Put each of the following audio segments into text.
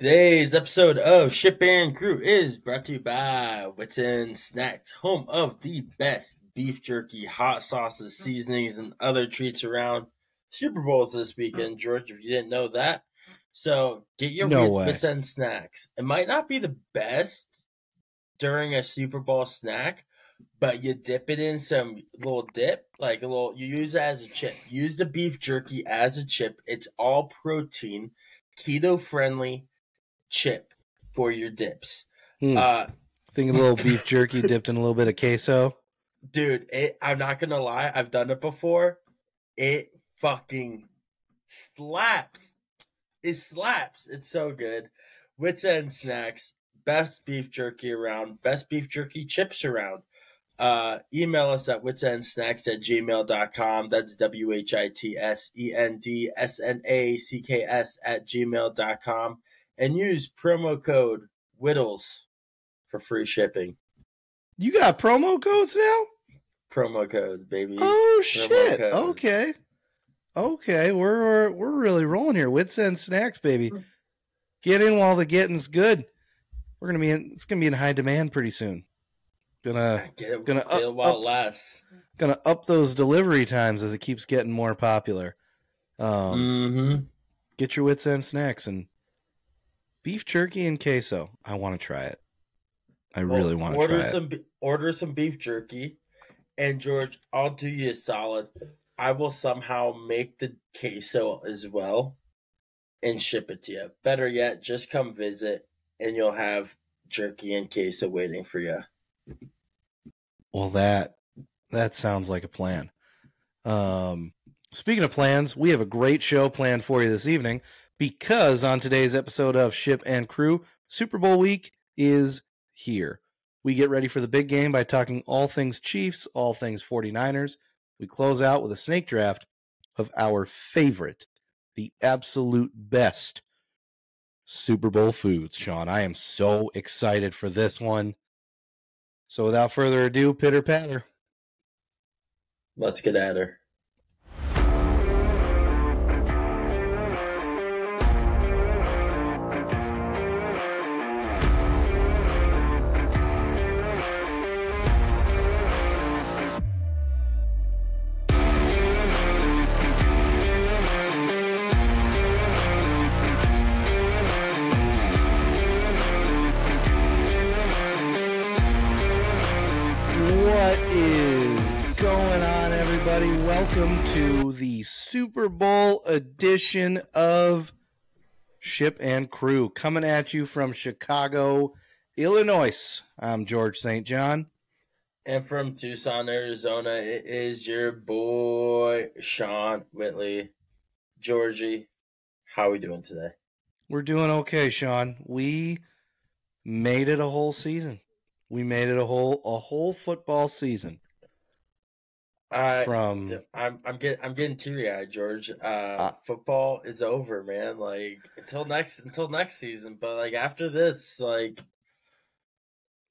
Today's episode of Ship and Crew is brought to you by Wits Snacks, home of the best beef jerky, hot sauces, seasonings, and other treats around. Super Bowl's this weekend, George, if you didn't know that. So get your No Wits-. Snacks. It might not be the best during a Super Bowl snack, but you dip it in some little dip, like a little, you use it as a chip. Use the beef jerky as a chip. It's all protein, keto friendly chip for your dips. Hmm. Uh, Think a little beef jerky dipped in a little bit of queso. dude, it, I'm not gonna lie, I've done it before. It fucking slaps. It slaps. It's so good. Wits End Snacks, best beef jerky around, best beef jerky chips around. Uh, email us at witsendsnacks at gmail.com. That's W H I T S E N D S N A C K S at gmail.com. And use promo code WHITTLES for free shipping. You got promo codes now? Promo code, baby. Oh Promo shit. Okay. Okay, we're, we're we're really rolling here. Wits End Snacks, baby. Get in while the getting's good. We're gonna be in. It's gonna be in high demand pretty soon. Gonna Get it, gonna get up- while up- lasts. gonna up those delivery times as it keeps getting more popular. Um, mm-hmm. get your Wits End Snacks and beef jerky and queso. I want to try it. I really want to order try some. be- Order some beef jerky, and George, I'll do you a solid. I will somehow make the queso as well, and ship it to you. Better yet, just come visit, and you'll have jerky and queso waiting for you. Well, that that sounds like a plan. Um, speaking of plans, we have a great show planned for you this evening because on today's episode of Ship and Crew, Super Bowl week is here. We get ready for the big game by talking all things Chiefs, all things 49ers. We close out with a snake draft of our favorite, the absolute best Super Bowl foods. Sean, I am so excited for this one. So without further ado, pitter patter. Let's get at her. Everybody? Welcome to the Super Bowl edition of Ship and Crew, coming at you from Chicago, Illinois. I'm George St. John. And from Tucson, Arizona, it is your boy Sean Whitley. Georgie, how are we doing today? We're doing okay, Sean. We made it a whole season. We made it a whole a whole football season I, from I'm I'm getting I'm getting teary eyed, George. Uh, Uh, football is over, man. Like until next until next season, but like after this, like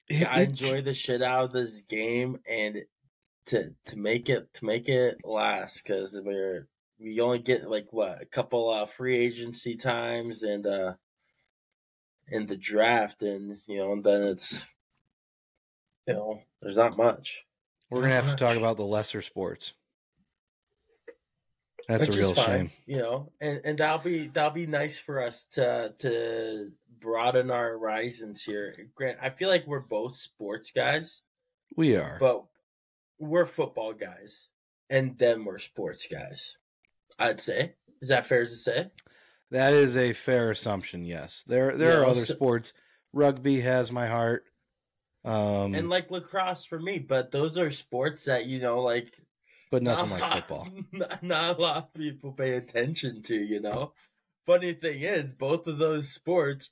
it- I it- enjoy the shit out of this game and to to make it to make it last because we're we only get like what a couple uh free agency times and uh in the draft and you know and then it's you know there's not much. We're gonna have to talk about the lesser sports. That's Which a real fine, shame. you know, and and that'll be that'll be nice for us to to broaden our horizons here. Grant, I feel like we're both sports guys, We are. but we're football guys, and then we're sports guys. I'd say is that fair to say? That is a fair assumption. Yes, there there Yeah, are other so- sports. Rugby has my heart. Um, and like lacrosse for me, but those are sports that you know, like but nothing not, like football. Not, not a lot of people pay attention to. You know, funny thing is, both of those sports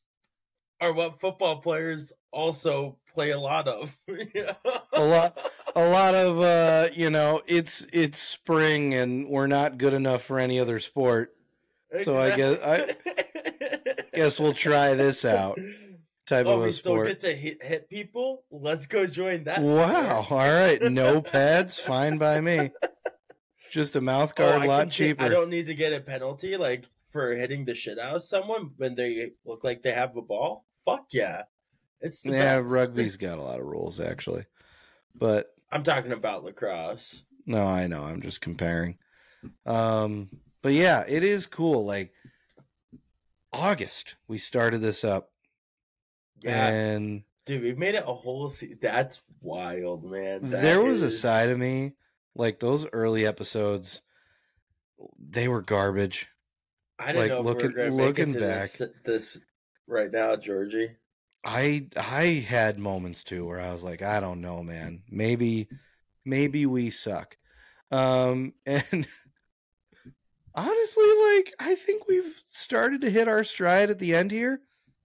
are what football players also play a lot of. A lot, a lot of uh, you know, it's it's spring and we're not good enough for any other sport. So I guess- I Guess we'll try this out. Type Oh, of we a still sport. get to hit, hit people. Let's go join that. Wow! sport. All right, no pads, fine by me. Just a mouth Oh, guard, I lot can ta- cheaper. I don't need to get a penalty. Like for hitting the shit out of someone when they look like they have a ball, fuck yeah. It's the yeah, best. rugby's got a lot of rules actually, but I'm talking about lacrosse. no, I know. I'm just comparing. Um, but yeah, it is cool. Like August, we started this up, Yeah, and dude, we've made it a whole. Se- That's wild, man. That there was a side of me like those early episodes. They were garbage. I didn't like, know looking- we were going to looking to this, this right now, Georgie. I I had moments too where I was like, I don't know, man. Maybe maybe we suck. Um and honestly, like I think we've started to hit our stride at the end here.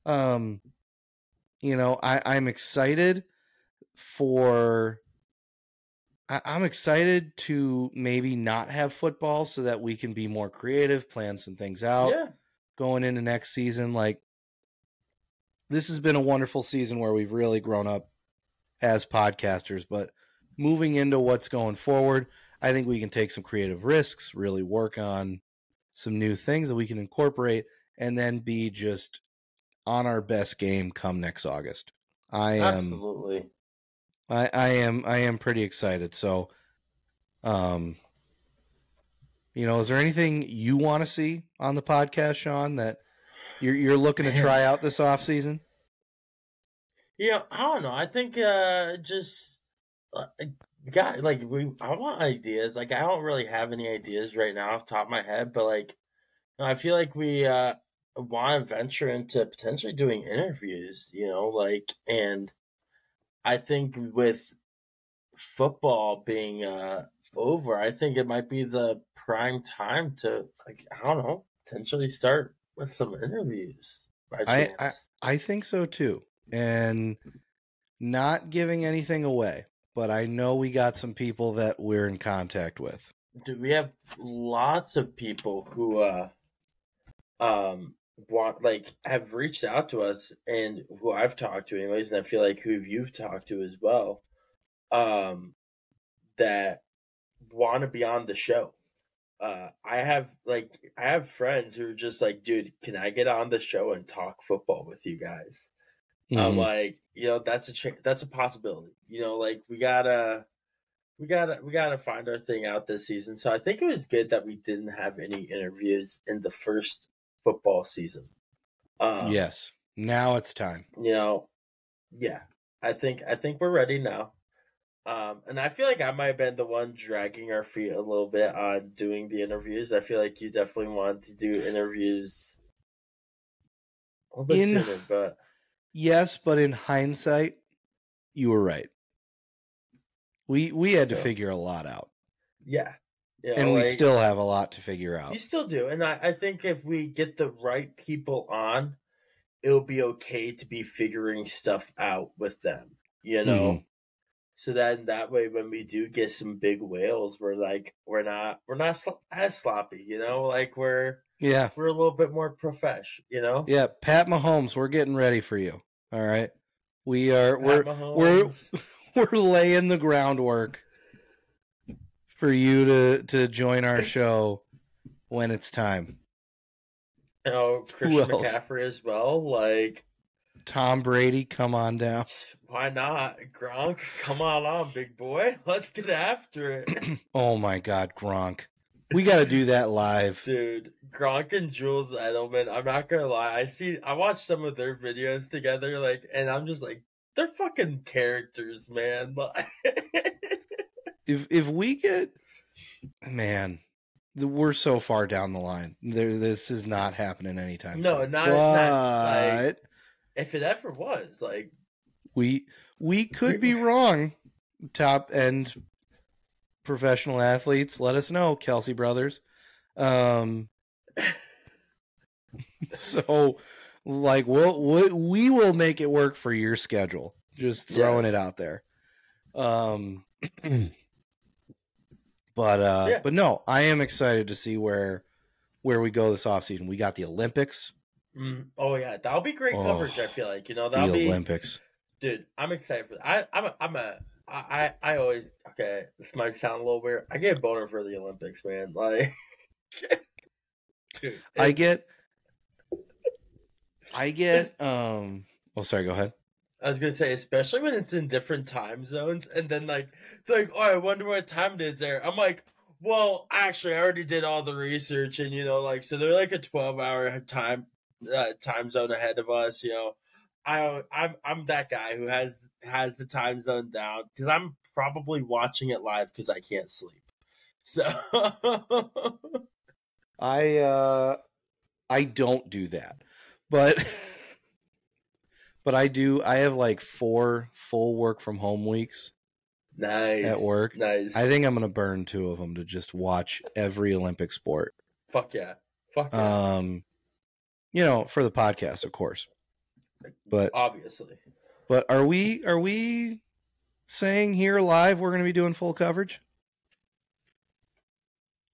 Um you know, I, I'm excited for I, I'm excited to maybe not have football so that we can be more creative, plan some things out Yeah, going into next season. Like this has been a wonderful season where we've really grown up as podcasters, but moving into what's going forward, I think we can take some creative risks, really work on some new things that we can incorporate and then be just on our best game come next August. I am absolutely. I, I am I am pretty excited. So um you know, is there anything you want to see on the podcast, Sean, that you're you're looking to try out this off season? You know, I don't know. I think uh just uh, got like we. I want ideas. Like I don't really have any ideas right now off the top of my head, but like I feel like we uh want to venture into potentially doing interviews. You know, like and I think with football being uh over, I think it might be the prime time to like I don't know potentially start with some interviews. by I- I think so too. And not giving anything away, but I know we got some people that we're in contact with. Dude, we have lots of people who uh um want like have reached out to us and who I've talked to anyways, and I feel like who you've talked to as well, um that want to be on the show. Uh I have like I have friends who are just like, dude, can I get on the show and talk football with you guys? I'm Mhm. like, you know, that's a ch- that's a possibility. You know, like we gotta, we gotta, we gotta find our thing out this season. So I think it was good that we didn't have any interviews in the first football season. Um, yes. Now it's time. you know, yeah, I think I think we're ready now. Um, and I feel like I might have been the one dragging our feet a little bit on doing the interviews. I feel like you definitely want to do interviews a In- sooner, but Yes, but in hindsight, you were right. We we had to figure a lot out. yeah, you and we like- still have a lot to figure out. You still do, and I, I think if we get the right people on, it'll be okay to be figuring stuff out with them. You know, Mhm. so then that way when we do get some big whales, we're like we're not we're not sl- as sloppy. You know, like we're Yeah. we're a little bit more profesh. You know, Yeah, Pat Mahomes, we're getting ready for you. All right. We are we're Pat we're- we're laying the groundwork for you to to join our show when it's time. Oh, Christian? McCaffrey as well. Like, Tom Brady, come on down. why not Gronk? Come on, on, big boy. Let's get after it. Oh my god, Gronk. We got to do that live. Dude, Gronk and Jules Edelman, I'm not gonna lie, I see I watched some of their videos together, like and I'm just like, they're fucking characters, man. Like If if we get man, we're so far down the line. There this is not happening anytime No, soon. not- but not, like- if it ever was, like we we could be wrong. Top end professional athletes, let us know, Kelce brothers. Um, so like we'll, we we will make it work for your schedule. Just throwing Yes. it out there. Um, but uh, Yeah. but no, I am excited to see where where we go this offseason. We got the Olympics. mm, oh yeah, that'll be great Oh, coverage, I feel like. You know, that'll be Olympics. dude, I'm excited for that. I I'm a I'm a I, I I always okay, this might sound a little weird. I get a boner for the Olympics, man. Like Dude, I get I get um oh sorry, go ahead. I was gonna say, especially when it's in different time zones, and then like it's like, oh, I wonder what time it is there. I'm like, well, actually, I already did all the research, and you know, like, so they're like a 12 hour time uh, time zone ahead of us. You know, I I'm I'm that guy who has has the time zone down because I'm probably watching it live because I can't sleep. So I uh I don't do that. But but I do I have like 4 full work from home weeks. nice At work? Nice. I think I'm going to burn two of them to just watch every Olympic sport. Fuck yeah. Fuck yeah. Um you know, for the podcast, of course. But Obviously. but are we are we saying here live we're going to be doing full coverage?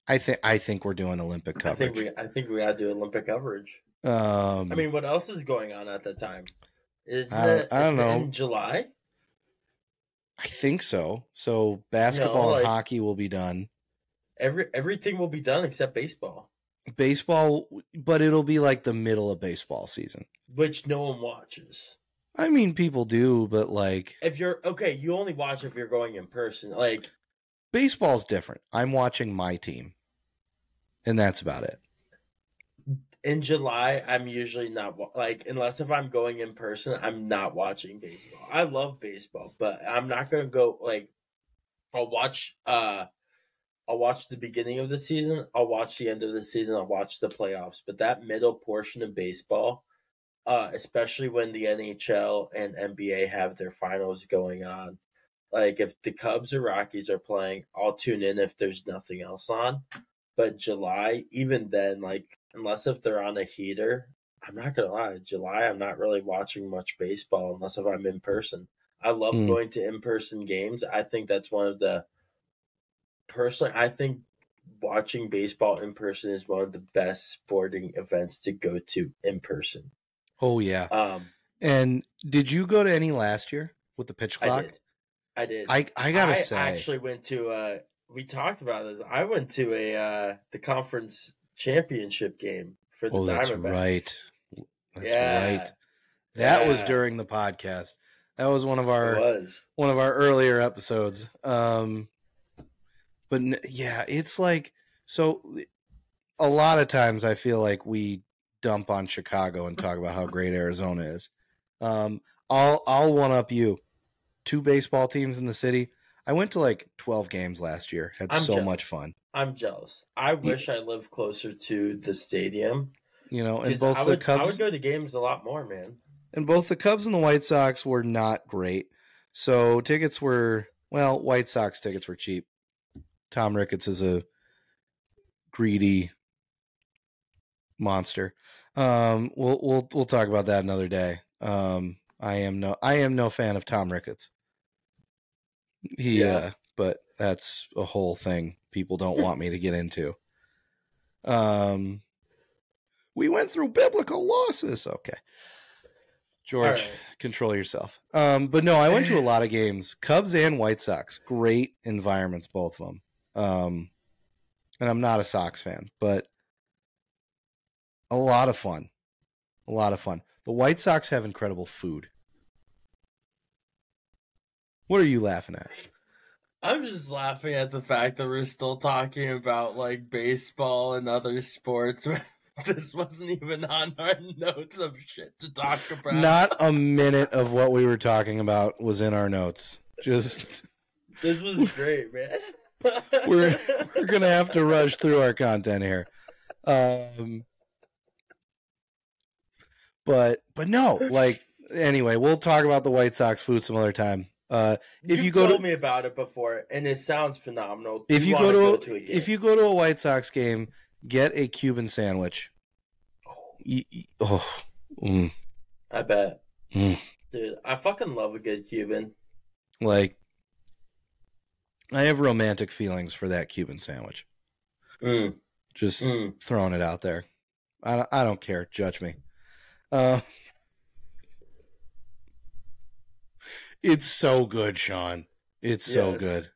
I think I think we're doing Olympic coverage. I think we I think we gotta do Olympic coverage. um I mean, what else is going on at the time? Is I don't- it, I don't know. in July? I think so. So basketball like- and hockey will be done. Every everything will be done except baseball, Baseball, but it'll be like the middle of baseball season. which no one watches. I mean, people do, but like If you're okay, you only watch if you're going in person. Like baseball's different. I'm watching my team, and that's about it. In July, I'm usually not like unless if I'm going in person, I'm not watching baseball. I love baseball, but I'm not gonna go like I'll watch uh I'll watch the beginning of the season, I'll watch the end of the season, I'll watch the playoffs, but that middle portion of baseball, uh especially when the NHL and NBA have their finals going on. Like if the Cubs or Rockies are playing, I'll tune in if there's nothing else on. But July, even then, like unless if they're on a heater, I'm not gonna lie. July, I'm not really watching much baseball unless if I'm in person. I love Hmm. going to in person games. I think that's one of the personally. I think watching baseball in person is one of the best sporting events to go to in person. Oh yeah. Um, And did you go to any last year with the pitch I clock? did. I did. I I gotta I say, actually went to. Uh, we talked about this. I went to a uh, the conference championship game for the oh, that's right. That's Yeah. right. That was during the podcast. That was one of our one of our earlier episodes. Um, but n- yeah, it's like so. A lot of times, I feel like we dump on Chicago and talk about how great Arizona is. Um, I'll I'll one up you. Two baseball teams in the city. I went to like twelve games last year. Had I'm so jealous. much fun. I'm jealous. I wish I lived closer to the stadium. You know, and both I the would, I would go to games a lot more, man. and both the Cubs and the White Sox were not great. So tickets were well, White Sox tickets were cheap. Tom Ricketts is a greedy monster. Um, we'll we'll we'll talk about that another day. Um, I am no I am no fan of Tom Ricketts. He, Yeah. uh, but that's a whole thing people don't want me to get into. Um, we went through biblical losses. Okay, George, right. control yourself. Um, but no, I went to a lot of games, Cubs and White Sox. Great environments, both of them. Um, and I'm not a Sox fan, but a lot of fun. A lot of fun. The White Sox have incredible food. What are you laughing at? I'm just laughing at the fact that we're still talking about like baseball and other sports. this wasn't even on our notes of shit to talk about. Not a minute of what we were talking about was in our notes. Just This was great, man. we're we're gonna have to rush through our content here. Um, but but no, like anyway, we'll talk about the White Sox food some other time. Uh, if you go to- me about it before, and it sounds phenomenal. if you wanna go to, a a, game. if you go to a White Sox game, get a Cuban sandwich. Y- y- Oh, mm, I bet, Mm. dude, I fucking love a good Cuban. like I have romantic feelings for that Cuban sandwich. Mm, Just mm. throwing it out there. I don't, I don't care. Judge me. Uh, it's so good, Sean. It's so good.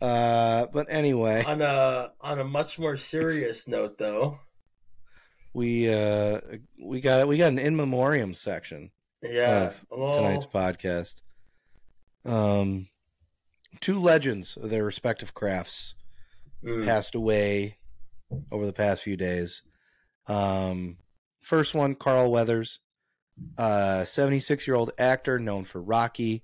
Uh, but anyway, On a on a much more serious note, though, we uh we got we got an in memoriam section Yeah. of well, tonight's podcast. Um, two legends of their respective crafts mm, passed away over the past few days. Um, first one, Carl Weathers, uh, 76 year old actor known for Rocky,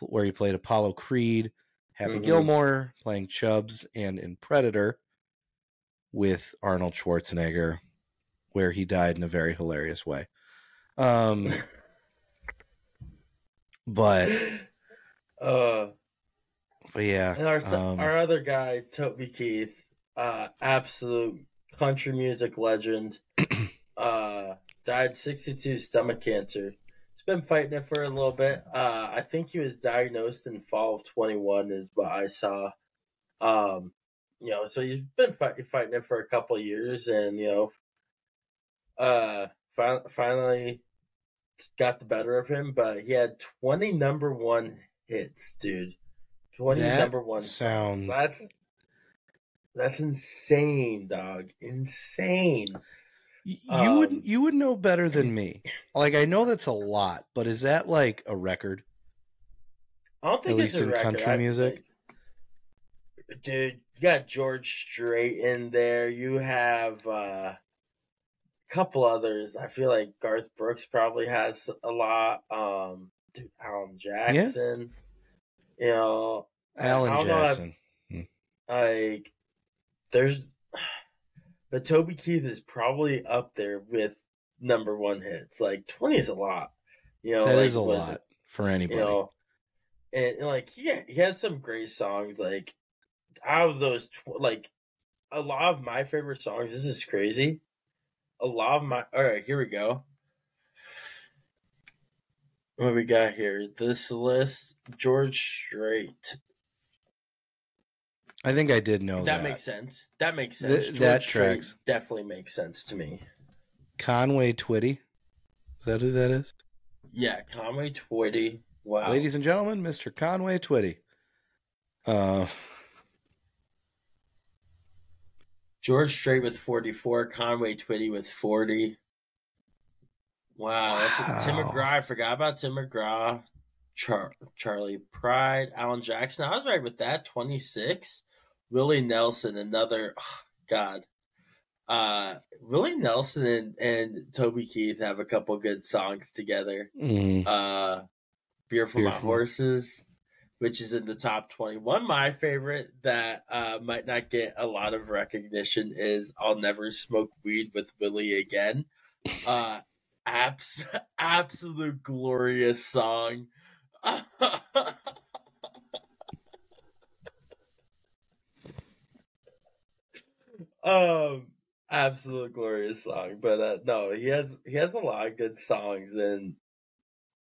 where he played Apollo Creed, Happy Mhm. Gilmore, playing Chubbs, and in Predator with Arnold Schwarzenegger, where he died in a very hilarious way. Um, but, uh, but yeah, and our um, our other guy, Toby Keith, uh, absolute country music legend, uh, died 62 stomach cancer. He's been fighting it for a little bit. Uh, I think he was diagnosed in fall of 21, is what I saw. Um, you know, so he's been fight- fighting it for a couple years, and you know, uh, fi- finally got the better of him. But he had 20 number one hits, dude. 20 that number one sounds That's that's insane, dog. Insane. You would Um, you would know better than me. Like I know that's a lot, but is that like a record? I don't think At it's least a in record. country I- music? dude. You got George Strait in there. You have uh, a couple others. I feel like Garth Brooks probably has a lot. Um, dude, Alan Jackson. You know, Alan don't know Jackson. like there's but Toby Keith is probably up there with number one hits. Like twenty is a lot. You know, That like, is a lot it- for anybody. You know, and, and, like he had, he had some great songs. Like out of those, tw- like a lot of my favorite songs. This is crazy. A lot of my. All right, here we go. What we got here? This list: George Strait, I think I did know that, that. makes sense. That makes sense. George that Strait tracks. definitely makes sense to me. Conway Twitty. Is that who that is? Yeah, Conway Twitty. Wow. Ladies and gentlemen, Mr. Conway Twitty. Uh George Strait with 44, Conway Twitty with 40. Wow. That's Tim McGraw. I forgot about Tim McGraw. Char- Charley Pride, Alan Jackson. I was right with that. 26. Willie Nelson, another. oh, God. Uh, Willie Nelson and, and Toby Keith have a couple good songs together. mm, uh beer for Beer my for- horses which is in the top 20 one my favorite that uh might not get a lot of recognition is i'll never smoke weed with willie again uh abs- absolute glorious song um absolute glorious song but uh no he has he has a lot of good songs and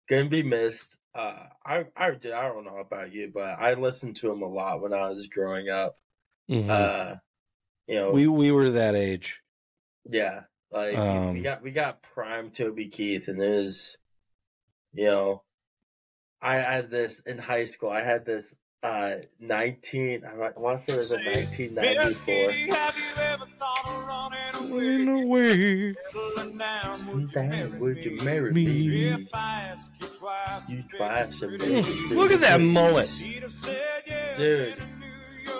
gonna be missed uh i i i don't know about you but i listened to him a lot when i was growing up mhm. uh you know we we were that age. yeah like Um, we got we got prime toby keith and his you know i had this in high school i had this uh 19 i want to say it was a 1994 In a way. Sometime would you marry Me. me? You twice and maybe Look at that mullet. Dude,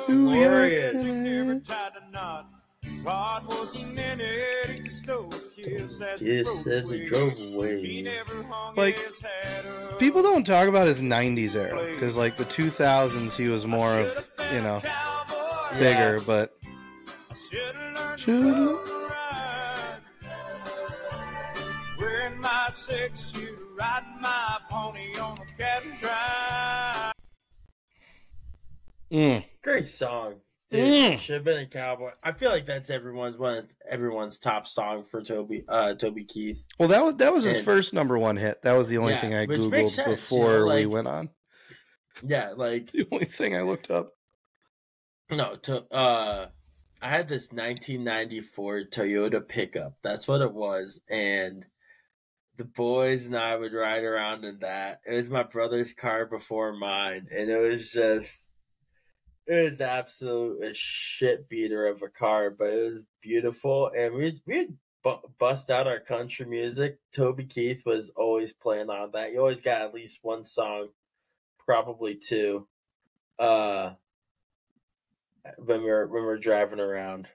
Ooh, glorious. Yeah. Kiss as he drove away. Like, People don't talk about his 90s era because, like, the 2000s, he was more of, you know, bigger, but. Should've- Wearing my six shooter, riding my pony on a cabin drive. Mm. Great song. Dude, Mm. should have been a cowboy. I feel like that's everyone's one of everyone's top song for Toby uh Toby Keith. Well, that was that was his And- first number one hit. That was the only Yeah, thing I googled sense, you before know, we went on. Yeah, like The only thing I looked up. no, to uh I had this 1994 Toyota pickup. That's what it was and the boys and I would ride around in that. It was my brother's car before mine and it was just it was the absolute a shit beater of a car, but it was beautiful and we we bu- bust out our country music. Toby Keith was always playing on that. You always got at least one song, probably two. Uh, when we're when we're driving around,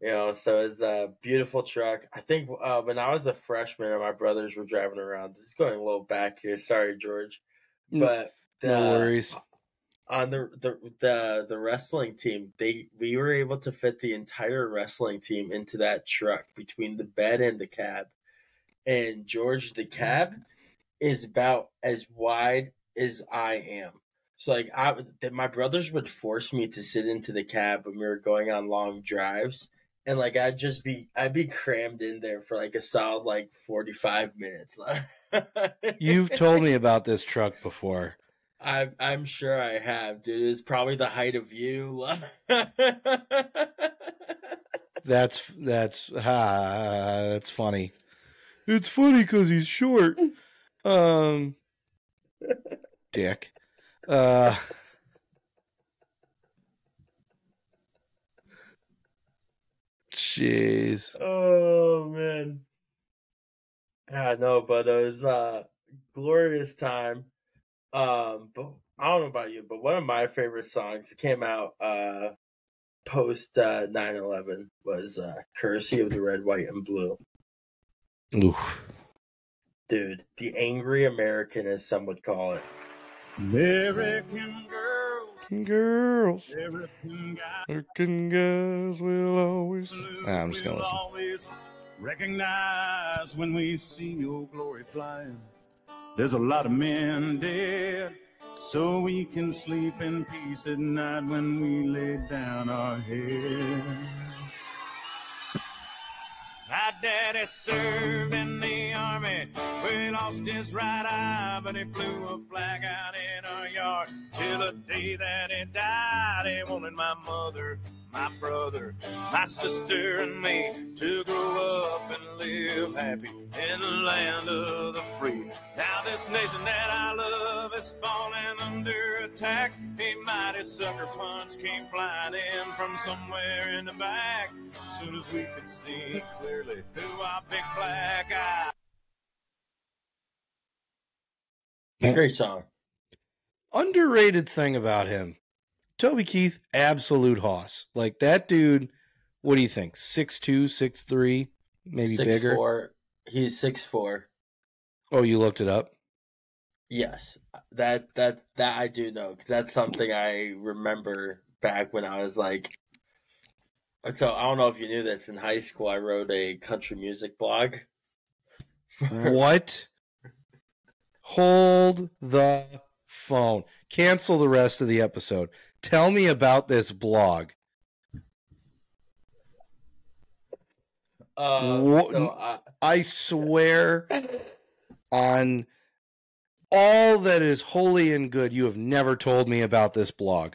you know. So it's a beautiful truck. I think uh, when I was a freshman and my brothers were driving around. This is going a little back here. Sorry, George, but No the- worries. On the, the the the wrestling team they we were able to fit the entire wrestling team into that truck between the bed and the cab. And george the cab is about as wide as i am. So like i that my brothers would force me to sit into the cab when we were going on long drives. And like i'd just be i'd be crammed in there for like a solid like 45 minutes. You've told me about this truck before. I'm I'm sure I have, dude. It's probably the height of you. That's that's ah, that's funny. It's funny because he's short. Um, dick. Uh, jeez. oh man. Yeah, no, but it was a glorious time. Um, but I don't know about you, but one of my favorite songs that came out uh post uh 9-11 was uh Courtesy of the Red, White, and Blue. Oof. Dude, the angry American as some would call it. American girls, Girls, American guys. American girls will always. salute Ah, I'm just gonna listen. recognize when we see your glory flying. There's a lot of men dead, so we can sleep in peace at night when we lay down our heads. My daddy served in the army. We lost his right eye, but he flew a flag out in our yard. Till the day that he died, he wanted my mother, my brother, my sister, and me to grow up and live happy in the land of the free. Now this nation that I love is falling under attack. A mighty sucker punch came flying in from somewhere in the back. Soon as we could see clearly through our big black eyes. Great song. Underrated thing about him, Toby Keith, absolute hoss. Like that dude. What do you think? Six two, six three, maybe six bigger. four. He's six four. Oh, you looked it up. Yes, that that that I do know because that's something I remember back when I was like. So I don't know if you knew this. In high school, I wrote a country music blog. What? Hold the phone. Cancel the rest of the episode. Tell me about this blog. Uh, what- so I, I swear on all that is holy and good, you have never told me about this blog.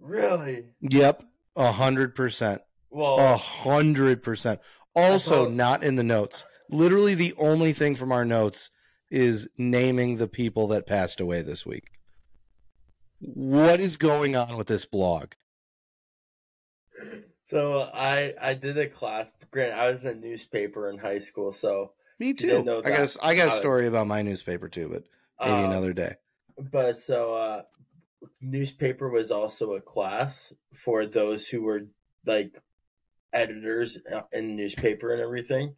really Yep, a hundred percent. well. A hundred percent. Also, thought- not in the notes. Literally, the only thing from our notes is naming the people that passed away this week. What is going on with this blog? So I I did a class. Grant, I was in a newspaper in high school, so Me too. I got a, I got a story about my newspaper too, but maybe um, another day. But so uh newspaper was also a class for those who were like editors uh, in newspaper and everything.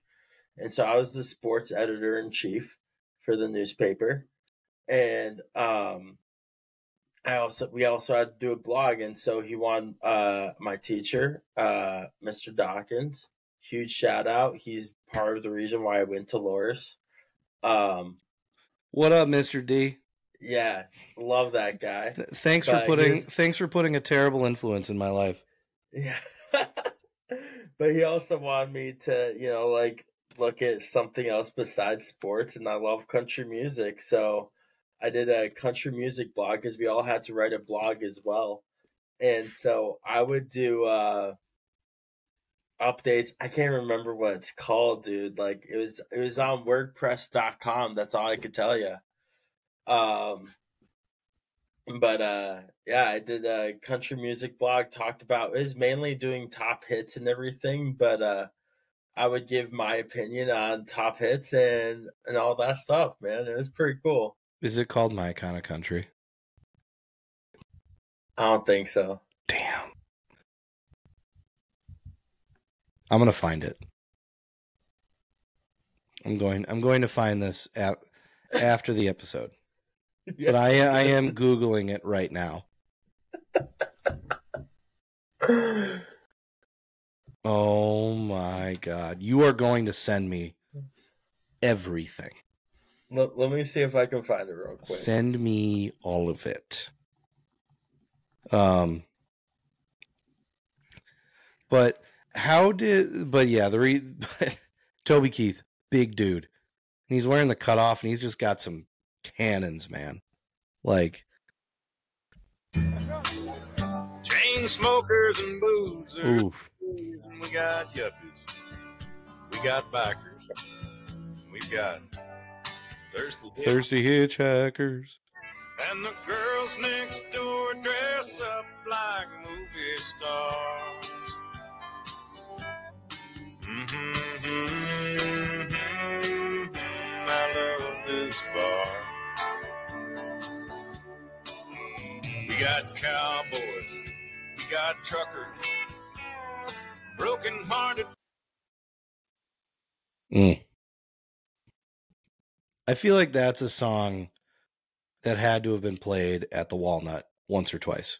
And so I was the sports editor in chief for the newspaper. And um I also we also had to do a blog and so he wanted uh my teacher, uh Mr. Dawkins. Huge shout out. He's part of the reason why I went to Loras. Um What up, Mister D? yeah, love that guy. Th- thanks for putting his- thanks for putting a terrible influence in my life. Yeah. but he also wanted me to, you know, like look at something else besides sports and I love country music. So I did a country music blog because we all had to write a blog as well. And so I would do uh updates. I can't remember what it's called, dude. Like it was it was on wordpress.com. That's all I could tell you. Um but uh yeah i did a country music blog talked about was mainly doing top hits and everything but uh I would give my opinion on top hits and and all that stuff, man. It was pretty cool. Is it called My Kind of Country? I don't think so. Damn. I'm gonna find it. I'm going. I'm going to find this at, after the episode. But I I am googling it right now. Oh my god! You are going to send me everything. Let, let me see if I can find it real quick. Send me all of it. Um, but how did? But yeah, the re, but Toby Keith, big dude, and he's wearing the cutoff, and he's just got some cannons, man. Like, Chain smokers and boozers. oof, And we got yuppies. We got bikers. We've got thirsty thirsty hitchhikers. And the girls next door dress up like movie stars. Mm-hmm. I love this bar. We got cowboys. We got truckers. Broken hearted. Mm. I feel like that's a song that had to have been played at the Walnut once or twice,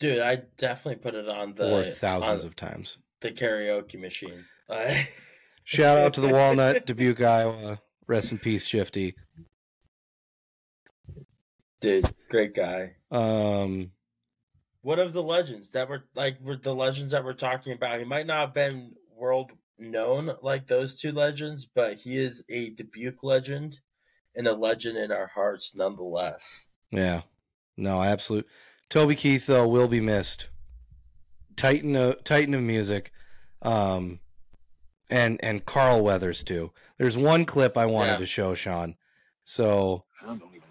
Dude, I definitely put it on the or thousands on of times. the karaoke machine. Shout out to the Walnut, Dubuque, Iowa. Rest in peace, Shifty. Dude, great guy. Um, One of the legends that were like were the legends that we're talking about. He might not have been world known like those two legends, but he is a Dubuque legend and a legend in our hearts nonetheless. yeah, no, absolute. Toby Keith though will be missed. Titan, of, Titan of music, um, and and Carl Weathers too. There's one clip I wanted Yeah. to show Sean, so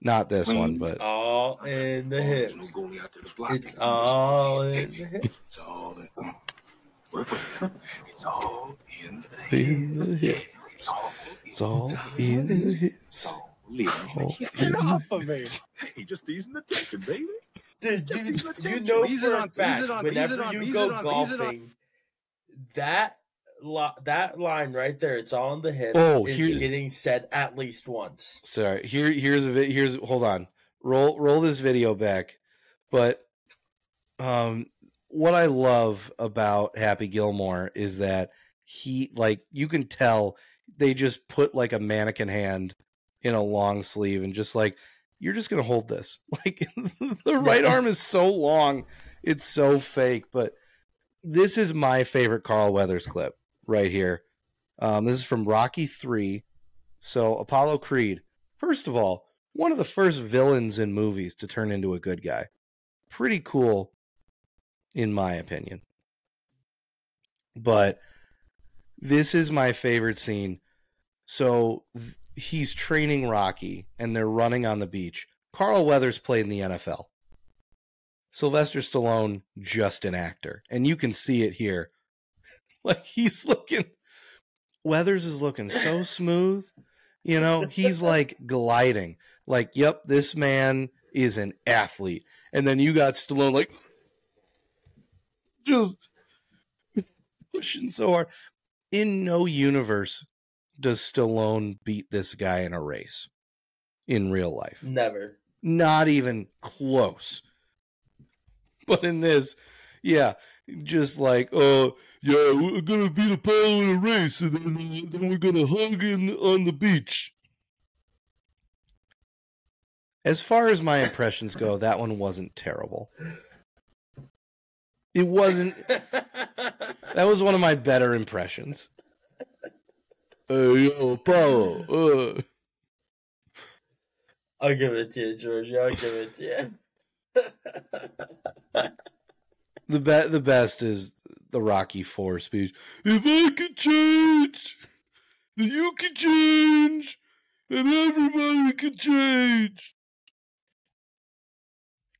not this one, but All in the hips. It's all in the hips. It's all in. Come on. Work with it. It's all in the In the hip. hip. It's all. it's all in the hips. Leave. Get off of me. Hey, just easing the tension, baby. Dude, Just you, ease the you tension. know Ease for it a on- ease fact, it on, ease whenever it on, you ease go it on, ease it on. golfing, that li- that line right there, it's all in the hips, Oh, is here- getting said at least once. Sorry. Here, here's a vi- here's hold on. Roll roll this video back. But um, what I love about Happy Gilmore is that he like you can tell they just put like a mannequin hand in a long sleeve and just like you're just gonna hold this. Like the right Yeah. arm is so long, it's so fake. But this is my favorite Carl Weathers clip right here. Um, this is from Rocky Three. So Apollo Creed, first of all, one of the first villains in movies to turn into a good guy. Pretty cool, in my opinion. But this is my favorite scene. So th- he's training Rocky, and they're running on the beach. Carl Weathers played in the NFL. Sylvester Stallone, just an actor. And you can see it here. Like he's looking Weathers is looking so smooth. You know, he's like gliding. Like, yep, this man is an athlete. And then you got Stallone like just pushing so hard. In no universe does Stallone beat this guy in a race in real life. Never. Not even close. But in this, yeah, just like, oh, yeah, we're gonna beat Apollo in a race, and then, then we're gonna hug in on the beach. As far as my impressions go, that one wasn't terrible. It wasn't. That was one of my better impressions. Hey, yo, Apollo. Uh. I'll give it to you, George. I'll give it to you. The be- the best is the Rocky Four speech. If I could change, then you could change, and everybody could change.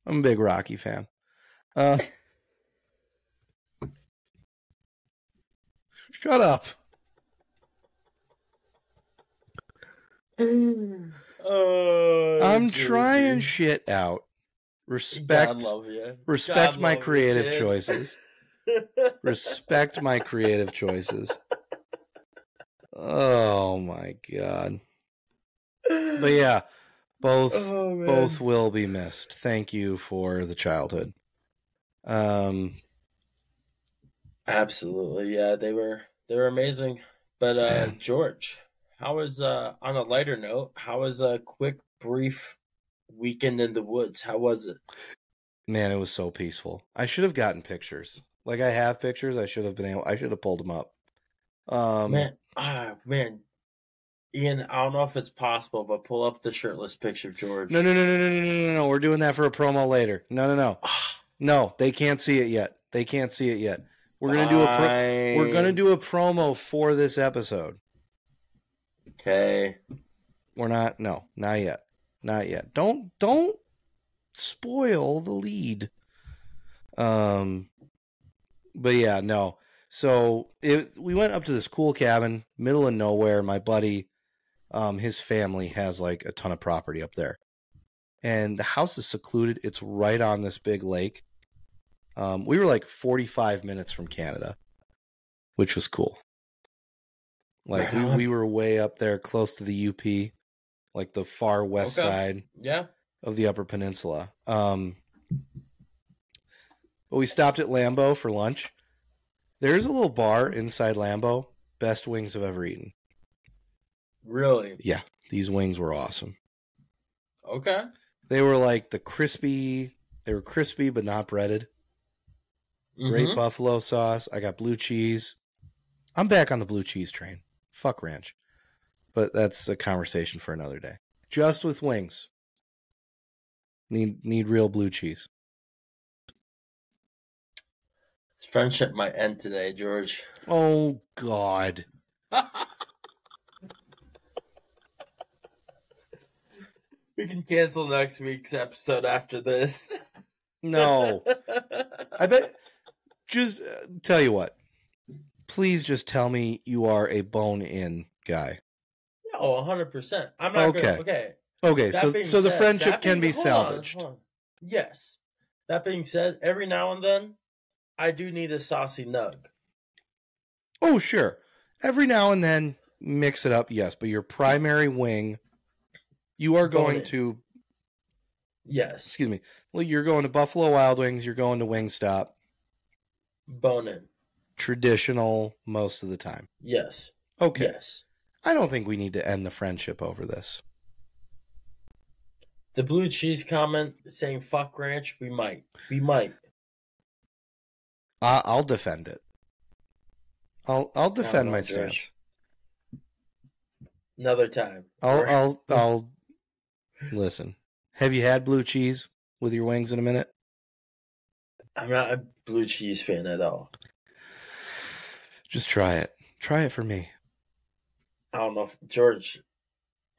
I'm a big Rocky fan. Uh, Shut up. Oh, I'm trying shit out. Respect. Respect God my creative you, choices. respect my creative choices. Oh my god. But yeah, both oh, both will be missed. Thank you for the childhood. Um absolutely. Yeah, they were they're amazing. But uh, George, how is uh, on a lighter note? How was a quick, brief weekend in the woods? How was it? Man, it was so peaceful. I should have gotten pictures. Like I have pictures. I should have been able. I should have pulled them up. Um, man, ah, man, Ian, I don't know if it's possible, but pull up the shirtless picture of George. No, no, no, no, no, no, no, no. no. We're doing that for a promo later. No, no, no. Ah. no, they can't see it yet. They can't see it yet. We're gonna do a pro- we're gonna do a promo for this episode. Okay. We're not. No, not yet. Not yet. Don't don't spoil the lead. Um, but yeah, no. So it, we went up to this cool cabin, middle of nowhere. My buddy, um, his family has like a ton of property up there, and the house is secluded. It's right on this big lake. Um, we were like forty five minutes from Canada, which was cool. Like Right we, we were way up there, close to the UP, like the far west Okay. side Yeah. of the Upper Peninsula. Um, but we stopped at Lambeau for lunch. There's a little bar inside Lambeau, Best wings I've ever eaten. Really? Yeah, these wings were awesome. Okay. They were like the crispy. They were crispy but not breaded. Great Mhm. buffalo sauce. I got blue cheese. I'm back on the blue cheese train. Fuck ranch. But that's a conversation for another day. Just with wings. Need need real blue cheese. Friendship might end today, George. Oh God. we can cancel next week's episode after this. No. I bet. Just uh, tell you what. Please just tell me you are a bone in guy. No, hundred percent. I'm not Okay. gonna. Okay. Okay, That so so the friendship can being- be on, salvaged. hold on. Yes. That being said, every now and then, I do need a saucy nug. Oh sure. Every now and then mix it up, yes, but your primary wing you are Bone going in. to Yes, excuse me. Well, you're going to Buffalo Wild Wings, you're going to Wingstop. Bone in. Traditional most of the time. Yes, Okay. yes. I don't think we need to end the friendship over this. The blue cheese comment saying "fuck ranch." We might. We might. I I'll defend it. I'll I'll defend my stance. Another time. I'll I'll I'll listen. Have you had blue cheese with your wings in a minute? I'm not a blue cheese fan at all. Just try it. Try it for me. I don't know, George.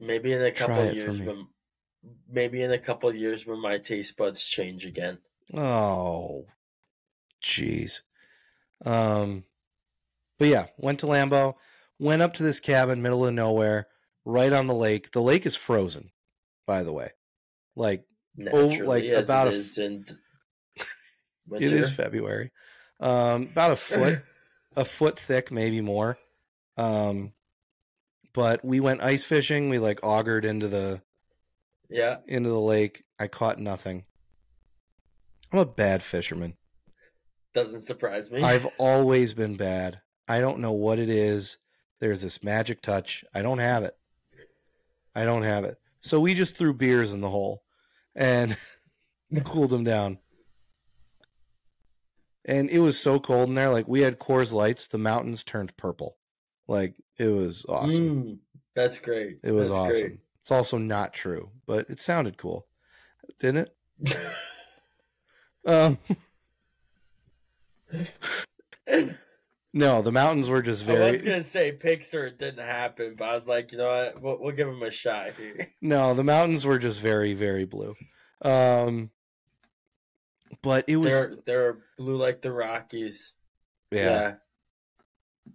Maybe in a couple for years, when maybe in a couple years when my taste buds change again. Oh, jeez. Um, but yeah, went to Lambeau, went up to this cabin, middle of nowhere, right on the lake. The lake is frozen, by the way. Like Naturally, like, about a in winter. it is February. Um, about a foot, a foot thick, maybe more. Um, but we went ice fishing. We like augured into the yeah, into the lake. I caught nothing. I'm a bad fisherman. doesn't surprise me. I've always been bad. I don't know what it is. There's this magic touch. I don't have it. I don't have it. So we just threw beers in the hole and cooled them down. And it was so cold in there. Like we had Coors Lights. The mountains turned purple. Like it was awesome. Mm, that's great. It was That's awesome. It's also not true, but it sounded cool, didn't it? Um, no, the mountains were just very. I was gonna say Pixar, it didn't happen, but I was like, you know what? We'll, we'll give him a shot here. No, the mountains were just very, very blue. Um, but it was They're they're blue like the Rockies. yeah. yeah.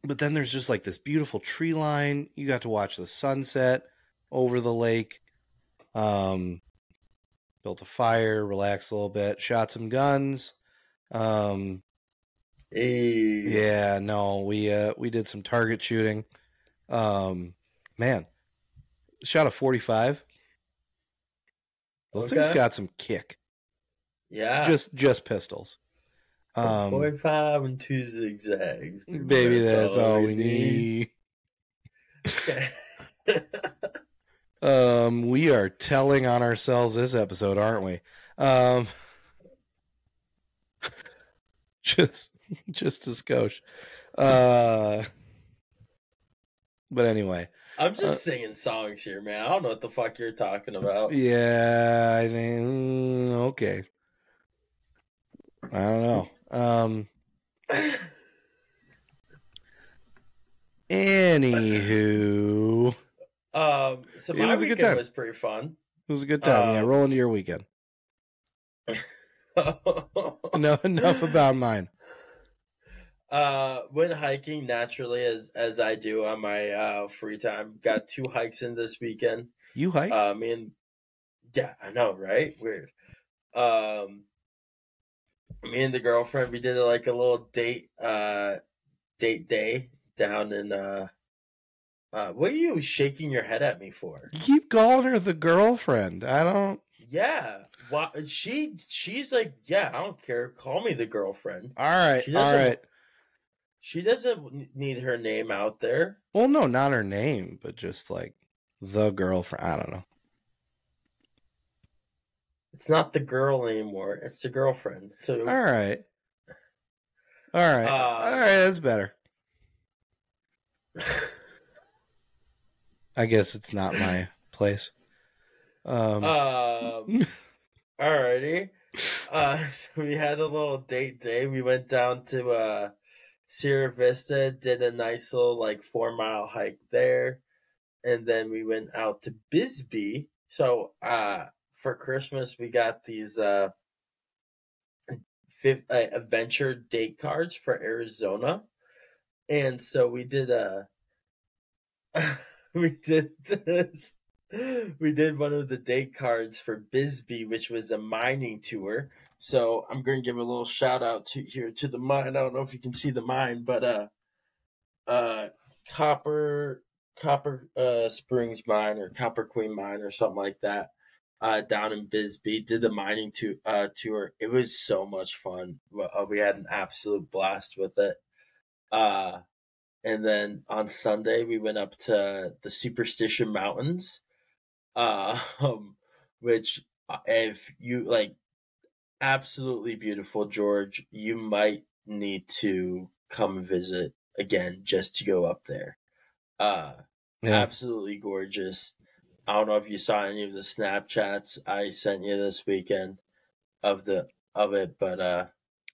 But then there's just like this beautiful tree line. You got to watch the sunset. over the lake. Um, built a fire, relaxed a little bit, shot some guns. Um, Hey. yeah, no, we uh we did some target shooting. Um, man, shot a forty five. Those things got some kick. Yeah. Just just pistols. Um, Forty-five and two zigzags. baby, that's all we need. Okay. Um, we are telling on ourselves this episode, aren't we? Um, just, just a skosh. Uh, but anyway, I'm just Uh, singing songs here, man. I don't know what the fuck you're talking about. yeah, I think mm, okay. I don't know. Um, anywho, um, so It was a good time. was pretty fun. it was a good time. yeah, Um, roll into your weekend. No, enough about mine. Uh, went hiking naturally as as I do on my uh free time. Got two hikes in this weekend. You hike? Uh, me and yeah, I know, right? Weird. Um, me and the girlfriend we did like a little date uh date day down in uh uh what are you shaking your head at me for? You keep calling her the girlfriend. I don't. Yeah. Why she she's like, yeah, I don't care. Call me the girlfriend. All right, She all doesn't. She doesn't need her name out there. Well, no, not her name, but just like the girlfriend. I don't know. It's not the girl anymore. It's the girlfriend. So All right, all right, Uh, all right. That's better. I guess it's not my place. Um, um alrighty. Uh so we had a little date day. We went down to uh Sierra Vista, did a nice little like four mile hike there, and then we went out to Bisbee. So uh for Christmas we got these uh uh, adventure date cards for Arizona. And so we did a we did this we did one of the date cards for Bisbee, which was a mining tour. So I'm going to give a little shout out to here to the mine. I don't know if you can see the mine, but uh, uh, Copper Copper uh Springs mine or Copper Queen mine or something like that. Uh, down in Bisbee, did the mining to, uh, tour. It was so much fun. Uh, We had an absolute blast with it. Uh, and then on Sunday we went up to the Superstition Mountains uh, um, which uh, if you like absolutely beautiful george you might need to come visit again just to go up there uh yeah. absolutely gorgeous i don't know if you saw any of the snapchats i sent you this weekend of the of it but uh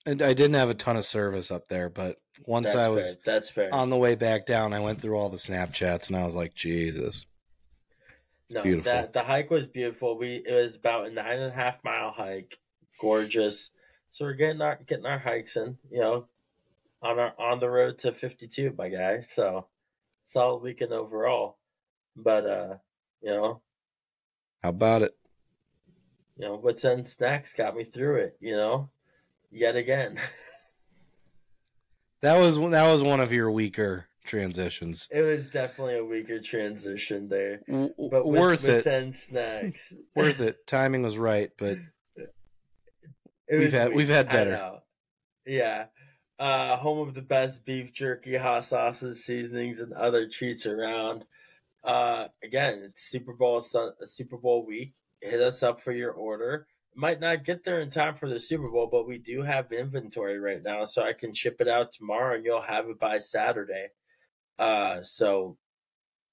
And I didn't have a ton of service up there, but once I fair. was that's fair on the way back down, I went through all the Snapchats and I was like, Jesus. No, beautiful. that the hike was beautiful. We it was about a nine and a half mile hike, gorgeous. So we're getting our getting our hikes in, you know, on our on the road to fifty two, my guy. So solid weekend overall. But uh, you know, How about it? you know, Whits End snacks got me through it, you know, yet again. That was that was one of your weaker transitions. it was definitely a weaker transition there. But with, worth with it. 10 snacks. Worth it. Timing was right, but It We've had- weak. we've had better. Yeah. Uh, home of the best beef jerky, hot sauces, seasonings, and other treats around. Uh, again, it's Super Bowl Super Bowl week. Hit us up for your order. Might not get there in time for the Super Bowl, but we do have inventory right now, so I can ship it out tomorrow, and you'll have it by Saturday. Uh, so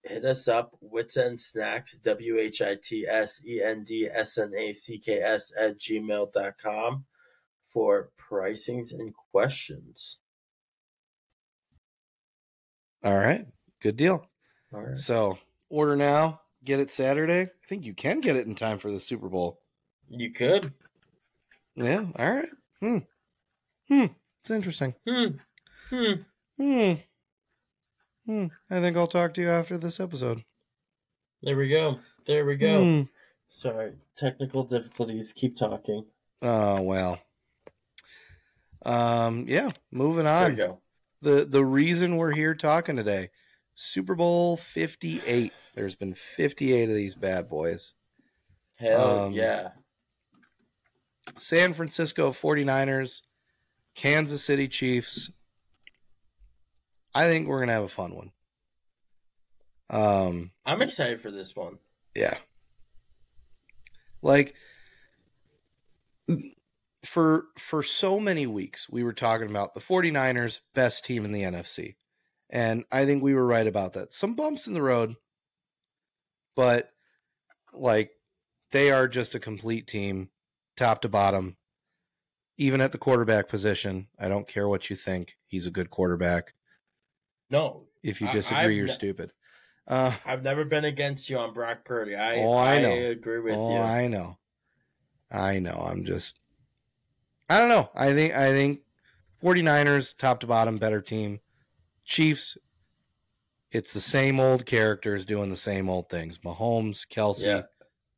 hit us up, Whits End Snacks, W H I T S E N D S N A C K S at gmail.com for pricings and questions. all right. Good deal. All right. So order now, get it Saturday. I think you can get it in time for the Super Bowl. You could. Yeah. All right. Hmm. Hmm. It's interesting. Hmm. Hmm. Hmm. Hmm. I think I'll talk to you after this episode. There we go. There we go. Hmm. Sorry, technical difficulties. Keep talking. Oh well. Um. Yeah. Moving There on. we go. the the reason we're here talking today super bowl 58 there's been 58 of these bad boys. Hell Um, yeah. san francisco 49ers kansas city chiefs. I think we're gonna have a fun one. Um I'm excited for this one. yeah. Like for for so many weeks we were talking about the 49ers best team in the NFC and I think we were right about that some bumps in the road but like they are just a complete team top to bottom even at the quarterback position I don't care what you think he's a good quarterback No, if you disagree I've you're ne- stupid uh I've never been against you on Brock Purdy. I Oh, I know. agree with you. oh, you. I know. I know. I'm just I don't know. I think I think 49ers top to bottom better team. Chiefs it's the same old characters doing the same old things. Mahomes, Kelce, Yeah.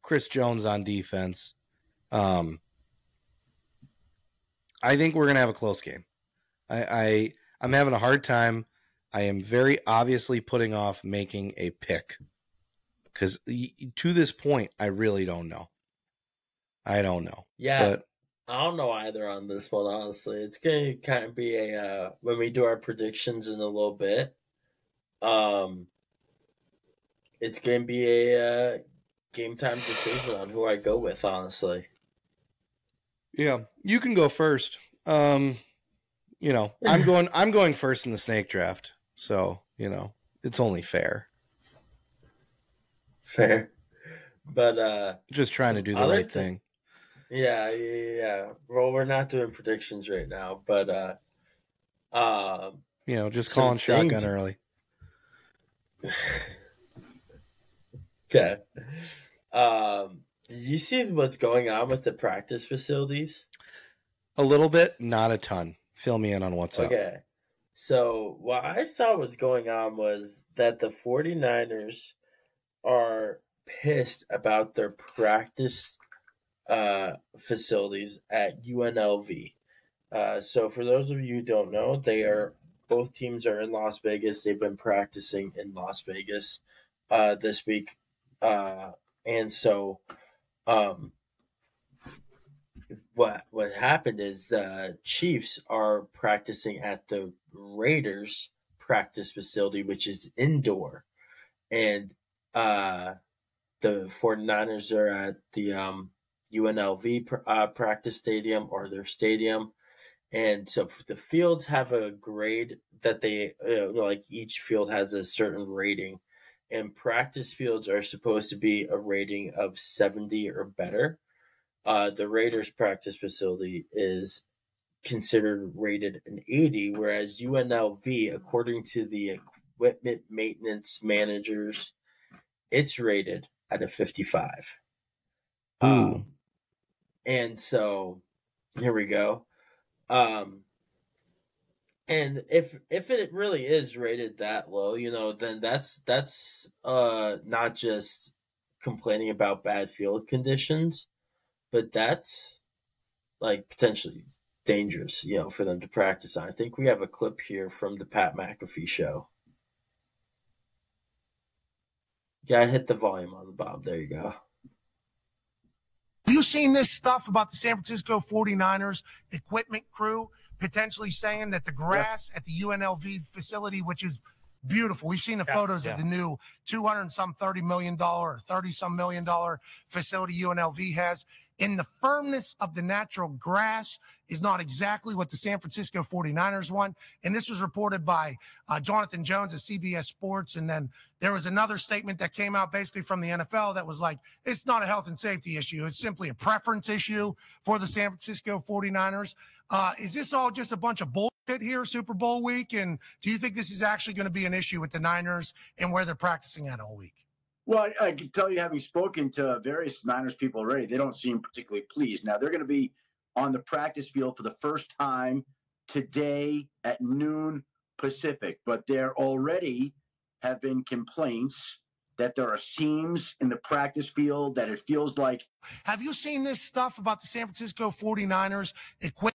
Chris Jones on defense. Um I think we're going to have a close game. I, I I'm having a hard time. I am very obviously putting off making a pick because to this point, I really don't know. I don't know, yeah, but I don't know either on this one. Honestly, it's gonna kind of be a uh, when we do our predictions in a little bit. Um, it's gonna be a uh, game time decision on who I go with. Honestly, yeah, you can go first. Um, you know, I'm going. I'm going first in the snake draft, so you know it's only fair. fair, but uh, Just trying to do the right thing. Yeah, yeah, yeah. Well, we're not doing predictions right now, but uh, um, You know, just calling shotgun early. okay. Um, did you see what's going on with the practice facilities? A little bit, not a ton. Fill me in on what's up. Okay. So what I saw was going on was that the 49ers are pissed about their practice uh, facilities at UNLV. Uh, so for those of you who don't know, they are both teams are in Las Vegas. They've been practicing in Las Vegas uh, this week, uh, and so um, what what happened is uh, Chiefs are practicing at the Raiders practice facility, which is indoor, and uh, the 49ers are at the um, UNLV uh, practice stadium or their stadium. And so the fields have a grade that they uh, like. Each field has a certain rating, and practice fields are supposed to be a rating of seventy or better. Uh, the Raiders practice facility is considered rated an 80, whereas UNLV, according to the equipment maintenance managers, it's rated at a 55. Ooh. Um, and so here we go. Um, and if if it really is rated that low, you know, then that's that's uh not just complaining about bad field conditions, but that's like potentially dangerous, you know, for them to practice on. I think we have a clip here from the Pat McAfee show. Yeah, hit the volume on the Bob. There you go. You seen this stuff about the San Francisco 49ers equipment crew potentially saying that the grass at the UNLV facility, which is beautiful, we've seen the Yeah, photos yeah. of the new 200 some 30 million dollar, or 30 some million dollar facility UNLV has. In the firmness of the natural grass is not exactly what the San Francisco 49ers want. And this was reported by uh, Jonathan Jones at CBS Sports. And then there was another statement that came out basically from the NFL that was like, it's not a health and safety issue. It's simply a preference issue for the San Francisco 49ers. Uh, is this all just a bunch of bullshit here, Super Bowl week? And do you think this is actually going to be an issue with the Niners and where they're practicing at all week? Well, I, I can tell you, having spoken to various Niners people already, they don't seem particularly pleased. Now, they're going to be on the practice field for the first time today at noon Pacific, but there already have been complaints that there are seams in the practice field that it feels like Have you seen this stuff about the San Francisco 49ers equip?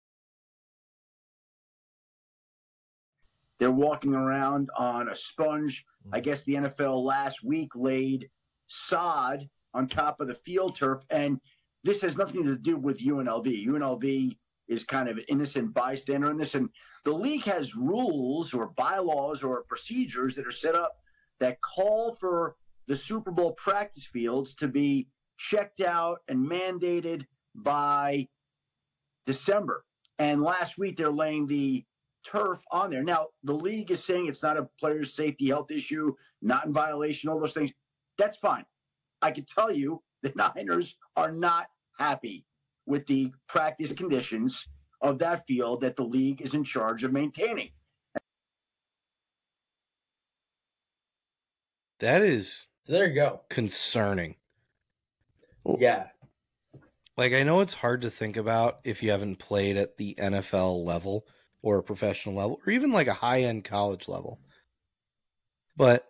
They're walking around on a sponge. I mm. guess the NFL last week laid sod on top of the field turf, and this has nothing to do with UNLV. UNLV is kind of an innocent bystander in this, and the league has rules or bylaws or procedures that are set up that call for the Super Bowl practice fields to be checked out and mandated by December. And last week they're laying the turf on there. Now, the league is saying it's not a player's safety health issue, not in violation, all those things. That's fine. I can tell you the Niners are not happy with the practice conditions of that field that the league is in charge of maintaining. That is there you go. concerning. Yeah. Like I know it's hard to think about if you haven't played at the NFL level or a professional level or even like a high-end college level. But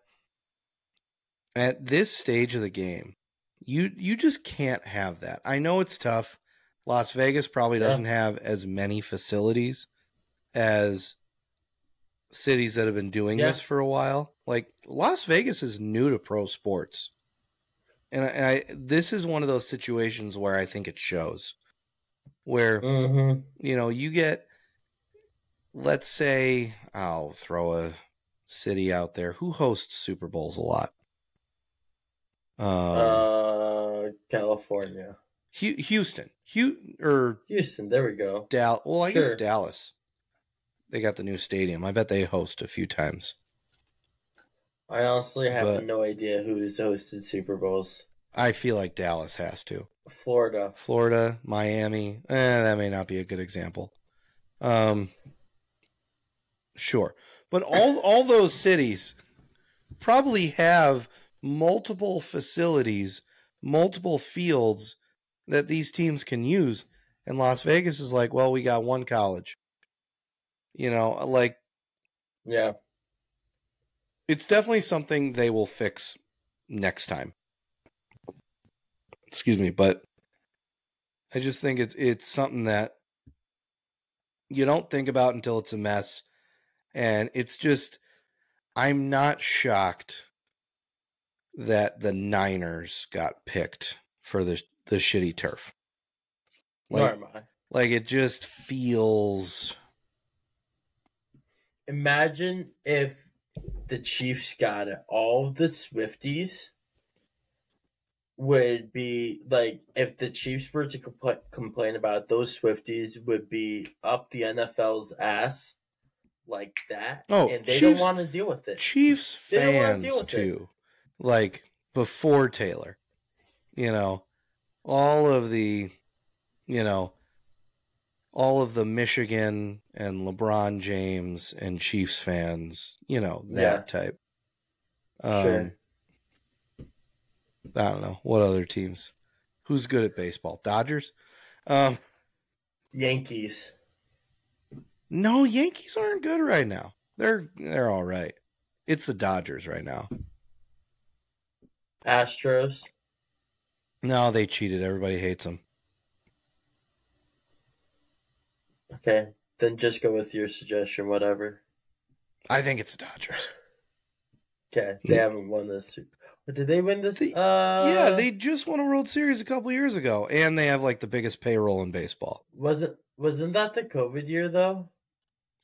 at this stage of the game, you you just can't have that. I know it's tough. Las Vegas probably doesn't have as many facilities as cities that have been doing Yeah. this for a while. Like Las Vegas is new to pro sports. And I, and I this is one of those situations where I think it shows. Where Mm-hmm. you know, you get let's say I'll throw a city out there who hosts Super Bowls a lot. Um, uh, California, Houston, Hu- or Houston. There we go. Dal. Well, I Sure. guess Dallas. They got the new stadium. I bet they host a few times. I honestly have But- no idea who's hosted Super Bowls. I feel like Dallas has to. Florida. Florida, Miami. Eh, that may not be a good example. Um, sure, but all all those cities probably have multiple facilities, multiple fields that these teams can use. And Las Vegas is like, well, we got one college. You know, like Yeah. it's definitely something they will fix next time. Excuse me, but I just think it's it's something that you don't think about until it's a mess and it's just I'm not shocked that the Niners got picked for the the shitty turf. Nor Like, am I. like it just feels Imagine if the Chiefs got it. All of the Swifties would be like if the Chiefs were to compl- complain about it, those Swifties would be up the NFL's ass like that. Oh, and they Chiefs- don't want to deal with it. Chiefs They don't wanna deal fans it. too. Like before Taylor. You know, all of the you know all of the Michigan and LeBron James and Chiefs fans, you know, that type. Um Sure. I don't know. What other teams? Who's good at baseball? Dodgers? Um Yankees. No, Yankees aren't good right now. They're they're all right. It's the Dodgers right now. Astros. No, they cheated. Everybody hates them. Okay. Then just go with your suggestion, whatever. I think it's the Dodgers. Okay. They haven't won this. Did they win this? They- uh, yeah, they just won a World Series a couple years ago, and they have like the biggest payroll in baseball. wasn't wasn't that the COVID year though?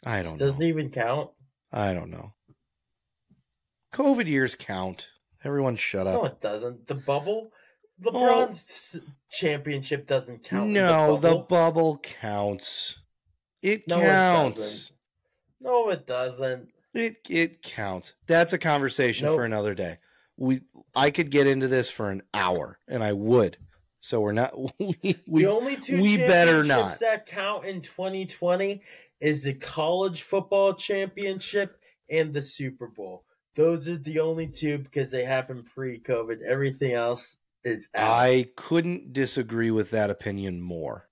I don't know. Doesn't know. even count. I don't know. COVID years count. Everyone shut up. No, it doesn't. The bubble, LeBron's championship doesn't count. in No, the the bubble. bubble counts. It No, it counts. doesn't. no, it doesn't. It it counts. That's a conversation Nope. for another day. We I could get into this for an hour, and I would. So we're not. We, we the only two we better championships not. that count in 2020 is the college football championship and the Super Bowl. Those are the only two because they happen pre-COVID. Everything else is out. I couldn't disagree with that opinion more.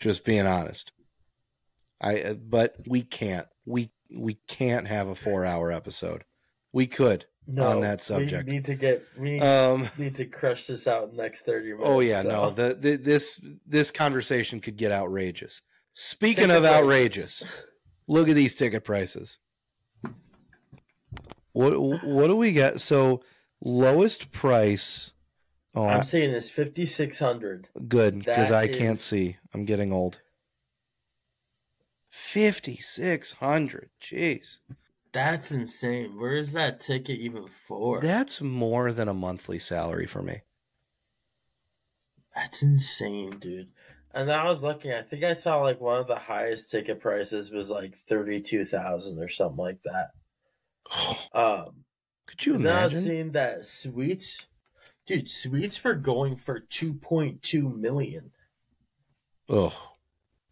Just being honest. I uh, but we can't. We we can't have a 4-hour episode. We could. No, on that subject. We need to get we Um, need to crush this out in the next thirty minutes. oh yeah, so. no, the, the this this conversation could get outrageous. Speaking Ticket of prices. outrageous, look at these ticket prices. What what do we get? So lowest price. Oh, I- I'm saying this fifty six hundred. good because I can't see. I'm getting old. Fifty six hundred. Jeez, That's insane. Where is that ticket even for? that's more than a monthly salary for me. That's insane, dude. And I was looking. I think I saw like one of the highest ticket prices was like thirty two thousand or something like that. Um, Could you and then I was imagine? seeing that suites, dude, suites were going for two point two million. Oh,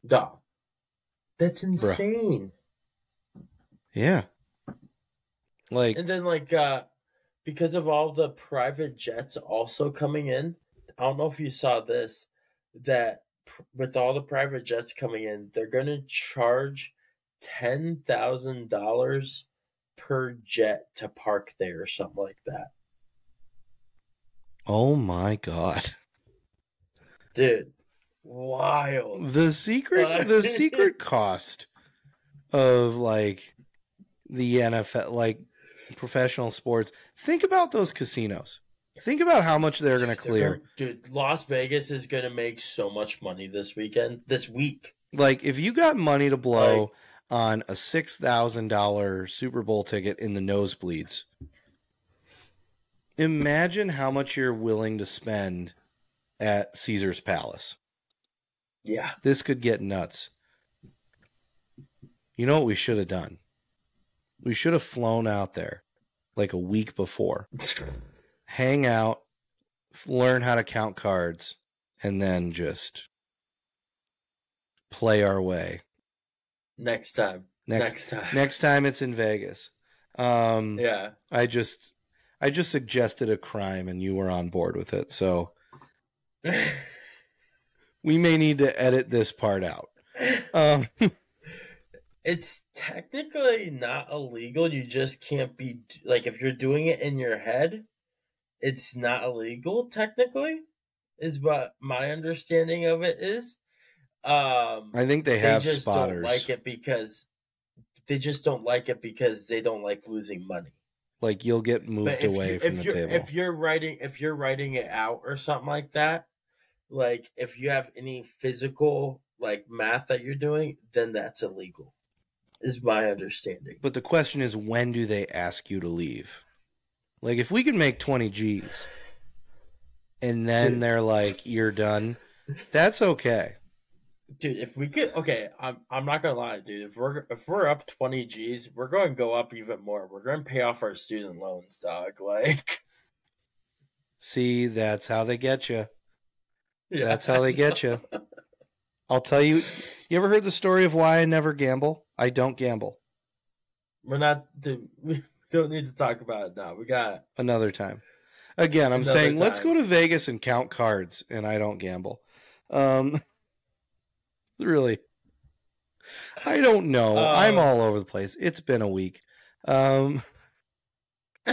Dog, that's insane. yeah. Like And then like uh because of all the private jets also coming in, I don't know if you saw this that with all the private jets coming in, they're going to charge $10,000 per jet to park there or something like that. Oh my god. Dude, wild. The secret the secret cost of like the NFL like professional sports. Think about those casinos. Think about how much they're going to clear. Dude, Las Vegas is going to make so much money this weekend, this week. Like if you got money to blow Like- on a $6,000 Super Bowl ticket in the nosebleeds. Imagine how much you're willing to spend at Caesar's Palace. Yeah. This could get nuts. You know what we should have done? We should have flown out there like a week before, hang out, learn how to count cards, and then just play our way. Next time. Next Next time. next time it's in Vegas. Um Yeah. I just I just suggested a crime and you were on board with it. So we may need to edit this part out. Um it's technically not illegal. You just can't be like if you're doing it in your head, it's not illegal technically. Is what my understanding of it is. Um I think they have just spotters. don't like it because they just don't like it because they don't like losing money. Like you'll get moved away you, from the table. If you're writing, if you're writing it out or something like that, like if you have any physical like math that you're doing, then that's illegal. Is my understanding. But the question is, when do they ask you to leave? Like, if we can make 20 G's and then Dude. they're like, you're done, that's okay. Dude, if we could, okay, I'm I'm not gonna lie, dude. If we're if we're up twenty G's, we're going to go up even more. We're going to pay off our student loans, dog. Like, See, that's how they get you. yeah. That's how they get you. I'll tell you. You ever heard the story of why I never gamble? I don't gamble. We're not. Dude, we don't need to talk about it now. We got. it. Another time. Again, I'm Another saying let's go to Vegas and count cards, and I don't gamble. Um, really, I don't know. I'm Uh, all over the place. It's been a week. Um,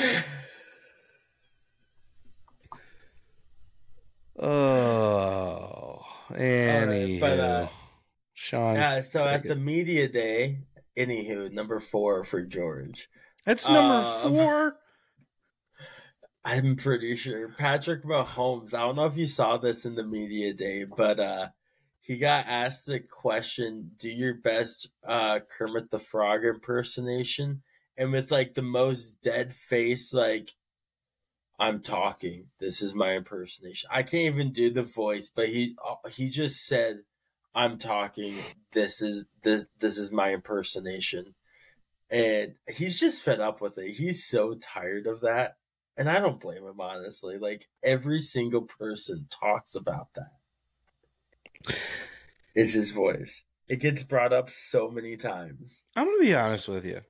oh, anywho, but, uh, Sean, Yeah, so at the media day, anywho, number four for George. That's number um, four. I'm pretty sure Patrick Mahomes. I don't know if you saw this in the media day, but uh he got asked the question, "Do your best uh Kermit the Frog impersonation," and with like the most dead face, like I'm talking. This is my impersonation. I can't even do the voice, but he uh, he just said, "I'm talking. This is this this is my impersonation." And he's just fed up with it. He's so tired of that. And I don't blame him, honestly. Like, every single person talks about that. It's his voice. It gets brought up so many times. I'm going to be honest with you.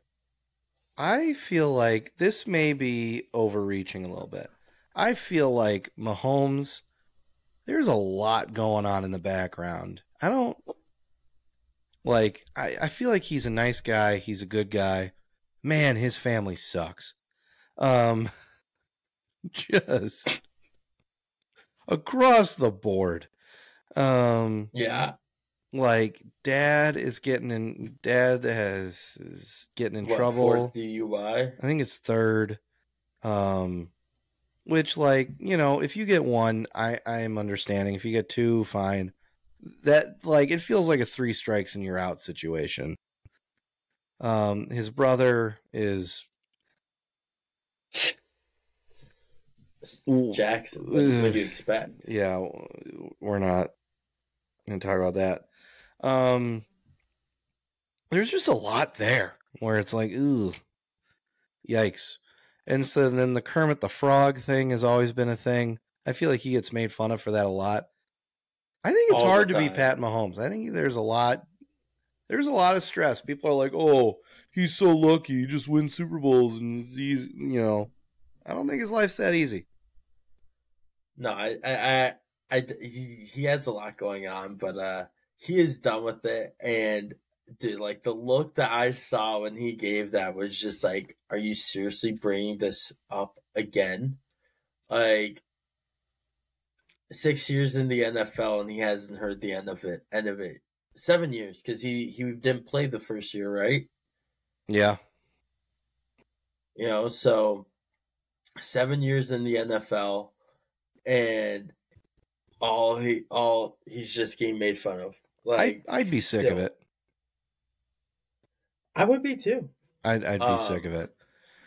I feel like this may be overreaching a little bit. I feel like Mahomes, there's a lot going on in the background. I don't like, I, I feel like he's a nice guy. He's a good guy. Man, his family sucks. Um, just across the board. Um, Yeah. like dad is getting in. Dad has is getting in What, trouble. Fourth DUI. I think it's third. Um, which like you know, if you get one, I I'm understanding. If you get two, fine. That like it feels like a three strikes and you're out situation. Um, his brother is Jackson. What, what do you expect? yeah, we're not going to talk about that. Um, there's just a lot there where it's like, ooh, yikes. And so then the Kermit the Frog thing has always been a thing. I feel like he gets made fun of for that a lot. I think it's hard to be. Pat Mahomes. I think there's a lot. There's a lot of stress. People are like, "Oh, he's so lucky. He just wins Super Bowls and he's, you know." I don't think his life's that easy. No, I, I, I, I, he, he has a lot going on, but uh, he is done with it. And dude, like the look that I saw when he gave that was just like, are you seriously bringing this up again? Like six years in the NFL, and he hasn't heard the end of it. End of it. Seven years because he he didn't play the first year, right? Yeah. You know, so seven years in the NFL, and all he all he's just getting made fun of. Like I, I'd be sick of it. I would be too. I'd, I'd be Um, sick of it.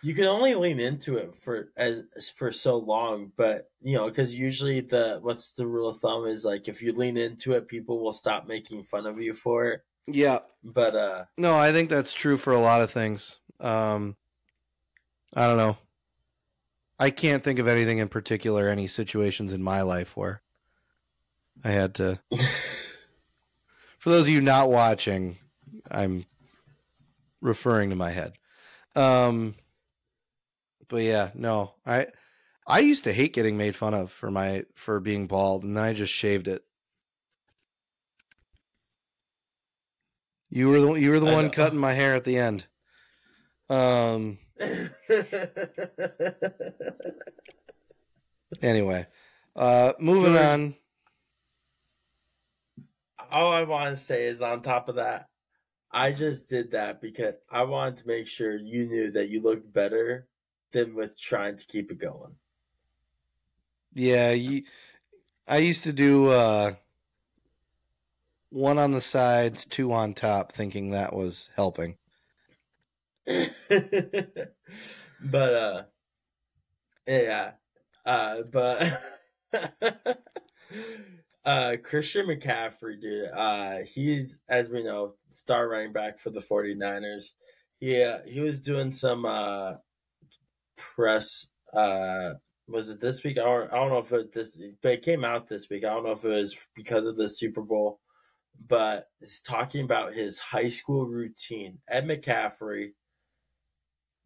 You can only lean into it for as for so long, but you know, because usually the what's the rule of thumb is like if you lean into it, people will stop making fun of you for it. Yeah. But uh, No, I think that's true for a lot of things. Um, I don't know. I can't think of anything in particular, any situations in my life where I had to. For those of you not watching, I'm referring to my head. Um, but yeah, no, I I used to hate getting made fun of for my for being bald, and then I just shaved it. You were the you were the I one know. cutting my hair at the end. Um. Anyway, uh, moving on. all I want to say is on top of that, I just did that because I wanted to make sure you knew that you looked better than with trying to keep it going. Yeah, you, I used to do uh, one on the sides, two on top, thinking that was helping. but uh yeah. Uh but uh Christian McCaffrey, dude, uh he's as we know, star running back for the 49ers. He uh, he was doing some uh press uh was it this week? I don't, I don't know if it this but it came out this week. I don't know if it was because of the Super Bowl, but it's talking about his high school routine. Ed McCaffrey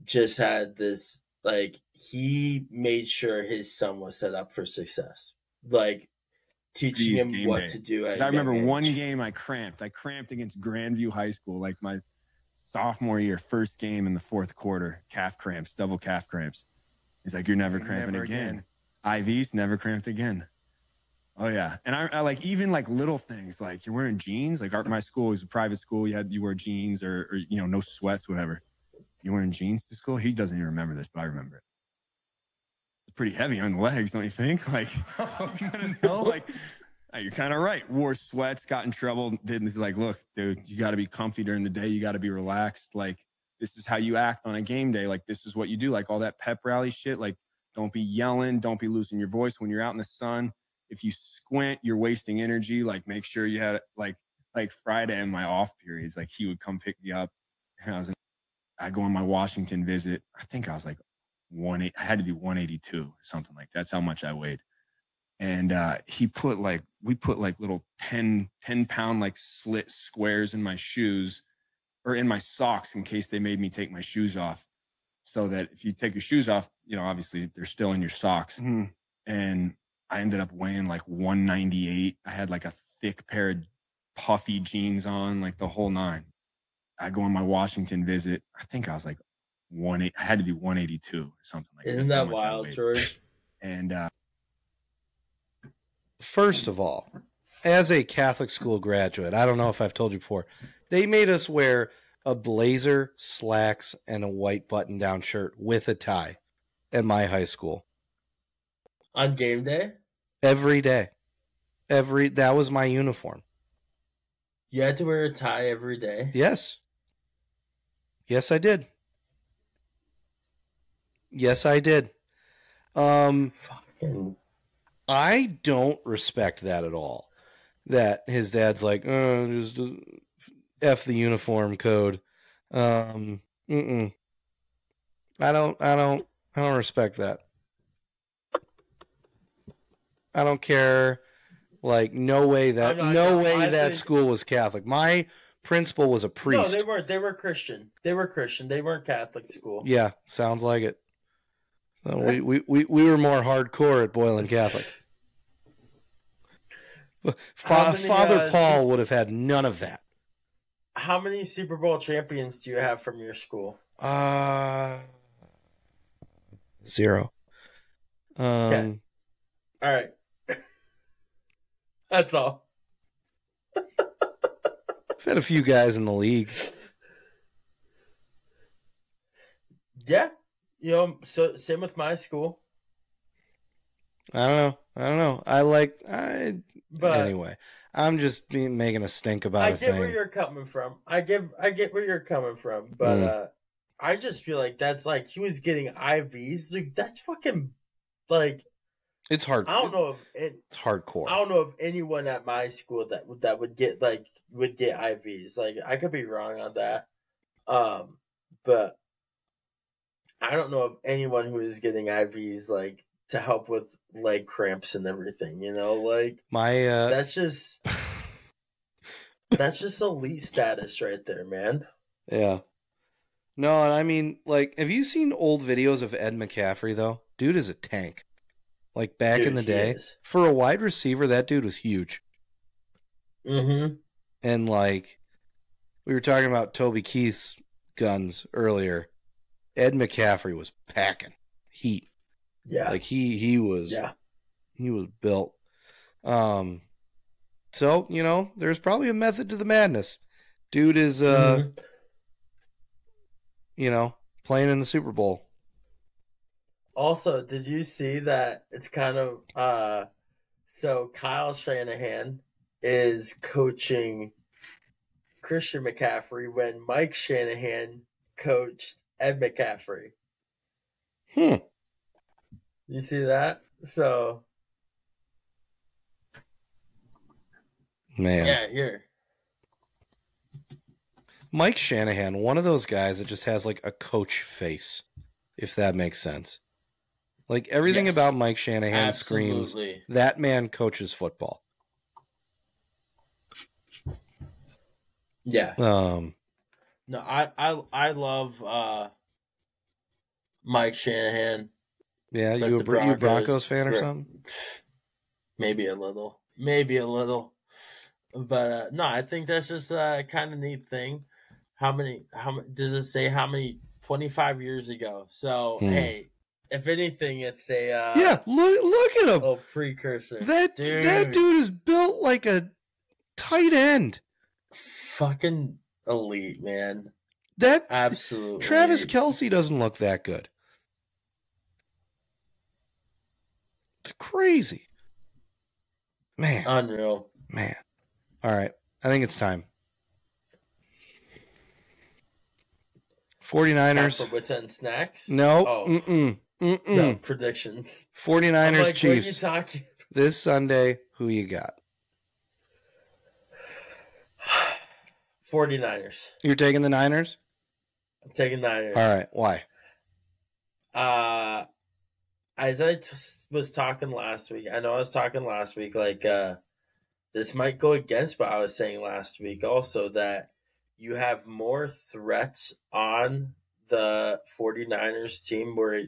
just had this like he made sure his son was set up for success. Like teaching Jeez, him what day. to do. At 'Cause a I remember one age. game I cramped. I cramped against Grandview High School, like my sophomore year, first game in the fourth quarter. Calf cramps, double calf cramps. He's like, "You're never cramping Never again. IVs never cramped again." Oh yeah, and I, I like even like little things like you're wearing jeans. Like our, my school was a private school. You had you wear jeans or, or you know no sweats, whatever. You wearing jeans to school? He doesn't even remember this, but I remember it. It's pretty heavy on the legs, don't you think? Like, oh, you gotta like, you're kind of right. Wore sweats, got in trouble. Didn't he's like, look, dude, you got to be comfy during the day. You got to be relaxed. Like, this is how you act on a game day. Like, this is what you do. Like all that pep rally shit. Like, don't be yelling. Don't be losing your voice when you're out in the sun. If you squint, you're wasting energy. Like, make sure you had like like Friday in my off periods. Like, he would come pick me up. And I was in, I go on my Washington visit. I think I was like one. I had to be 182, something like that. that's how much I weighed and uh, he put like we put like little 10 10 pound like slit squares in my shoes or in my socks in case they made me take my shoes off so that if you take your shoes off you know obviously they're still in your socks and i ended up weighing like 198 i had like a thick pair of puffy jeans on like the whole nine i go on my washington visit i think i was like one. eight- I had to be 182 or something like Isn't That's that wild. George? And uh, First of all, as a Catholic school graduate, I don't know if I've told you before, they made us wear a blazer, slacks, and a white button down shirt with a tie at my high school On game day, every day. Every that was my uniform. you had to wear a tie every day. Yes. Yes, I did. Yes, I did. Um And I don't respect that at all. That his dad's like, uh, just uh, f the uniform code. Um, mm-mm. I don't, I don't, I don't respect that. I don't care. Like, no way that, I'm no way I that think- school was Catholic. My principal was a priest. No, they weren't. They were Christian. They were Christian. They weren't Catholic school. Yeah, sounds like it. We, we, we, we were more hardcore at Boylan Catholic. Fa- many, Father uh, Paul would have had none of that. How many Super Bowl champions do you have from your school? Uh, zero. Um, Okay. All right. That's all. I've had a few guys in the league. Yeah. You know, so same with my school. I don't know. I don't know. I like. I But anyway. I'm just being, making a stink about I get where you're coming from. I get I get where you're coming from, but Mm. uh I just feel like that's like he was getting IVs. Like that's fucking like It's hard. I don't know if it, It's hardcore. I don't know if anyone at my school that would that would get like would get IVs. Like I could be wrong on that. Um but I don't know of anyone who is getting IVs like to help with leg cramps and everything, you know? Like My uh, that's just that's just elite status right there, man. Yeah. No, and I mean, like, have you seen old videos of Ed McCaffrey though? Dude is a tank. Like back in the day, is. for a wide receiver, that dude was huge. Mm-hmm. And like, we were talking about Toby Keith's guns earlier. Ed McCaffrey was packing heat. Yeah. Like he he was yeah. he was built. Um, so you know, there's probably a method to the madness. Dude is uh, Mhm. you know, playing in the Super Bowl. Also, did you see that it's kind of uh so Kyle Shanahan is coaching Christian McCaffrey when Mike Shanahan coached Ed McCaffrey. Hmm. You see that? So Man. yeah, here. Mike Shanahan, one of those guys that just has like a coach face, if that makes sense. Like everything Yes. about Mike Shanahan screams that man coaches football. Yeah. Um, No, I I I love uh Mike Shanahan. yeah, you a the Bro- you a Broncos fan or something? Maybe a little. Maybe a little. But uh, no, I think that's just a kind of neat thing. How many? How? Does it say how many? Twenty five years ago. So Hmm. hey, if anything, it's a uh, yeah, look look at him. Oh, precursor. that dude. that dude is built like a tight end. fucking elite, man. That Absolutely. Travis Kelce doesn't look that good. It's crazy. Man, Unreal. man. All right. I think it's time. 49ers. Time for Whits snacks. No. Oh. Mm-mm. Mm-mm. No predictions. 49ers I'm like, what are you Chiefs. This Sunday, who you got? 49ers. You're taking the Niners? I'm taking Niners. All right. Why? Uh, as I t- was talking last week, I know I was talking last week, like, uh, this might go against what I was saying last week also that you have more threats on the 49ers team where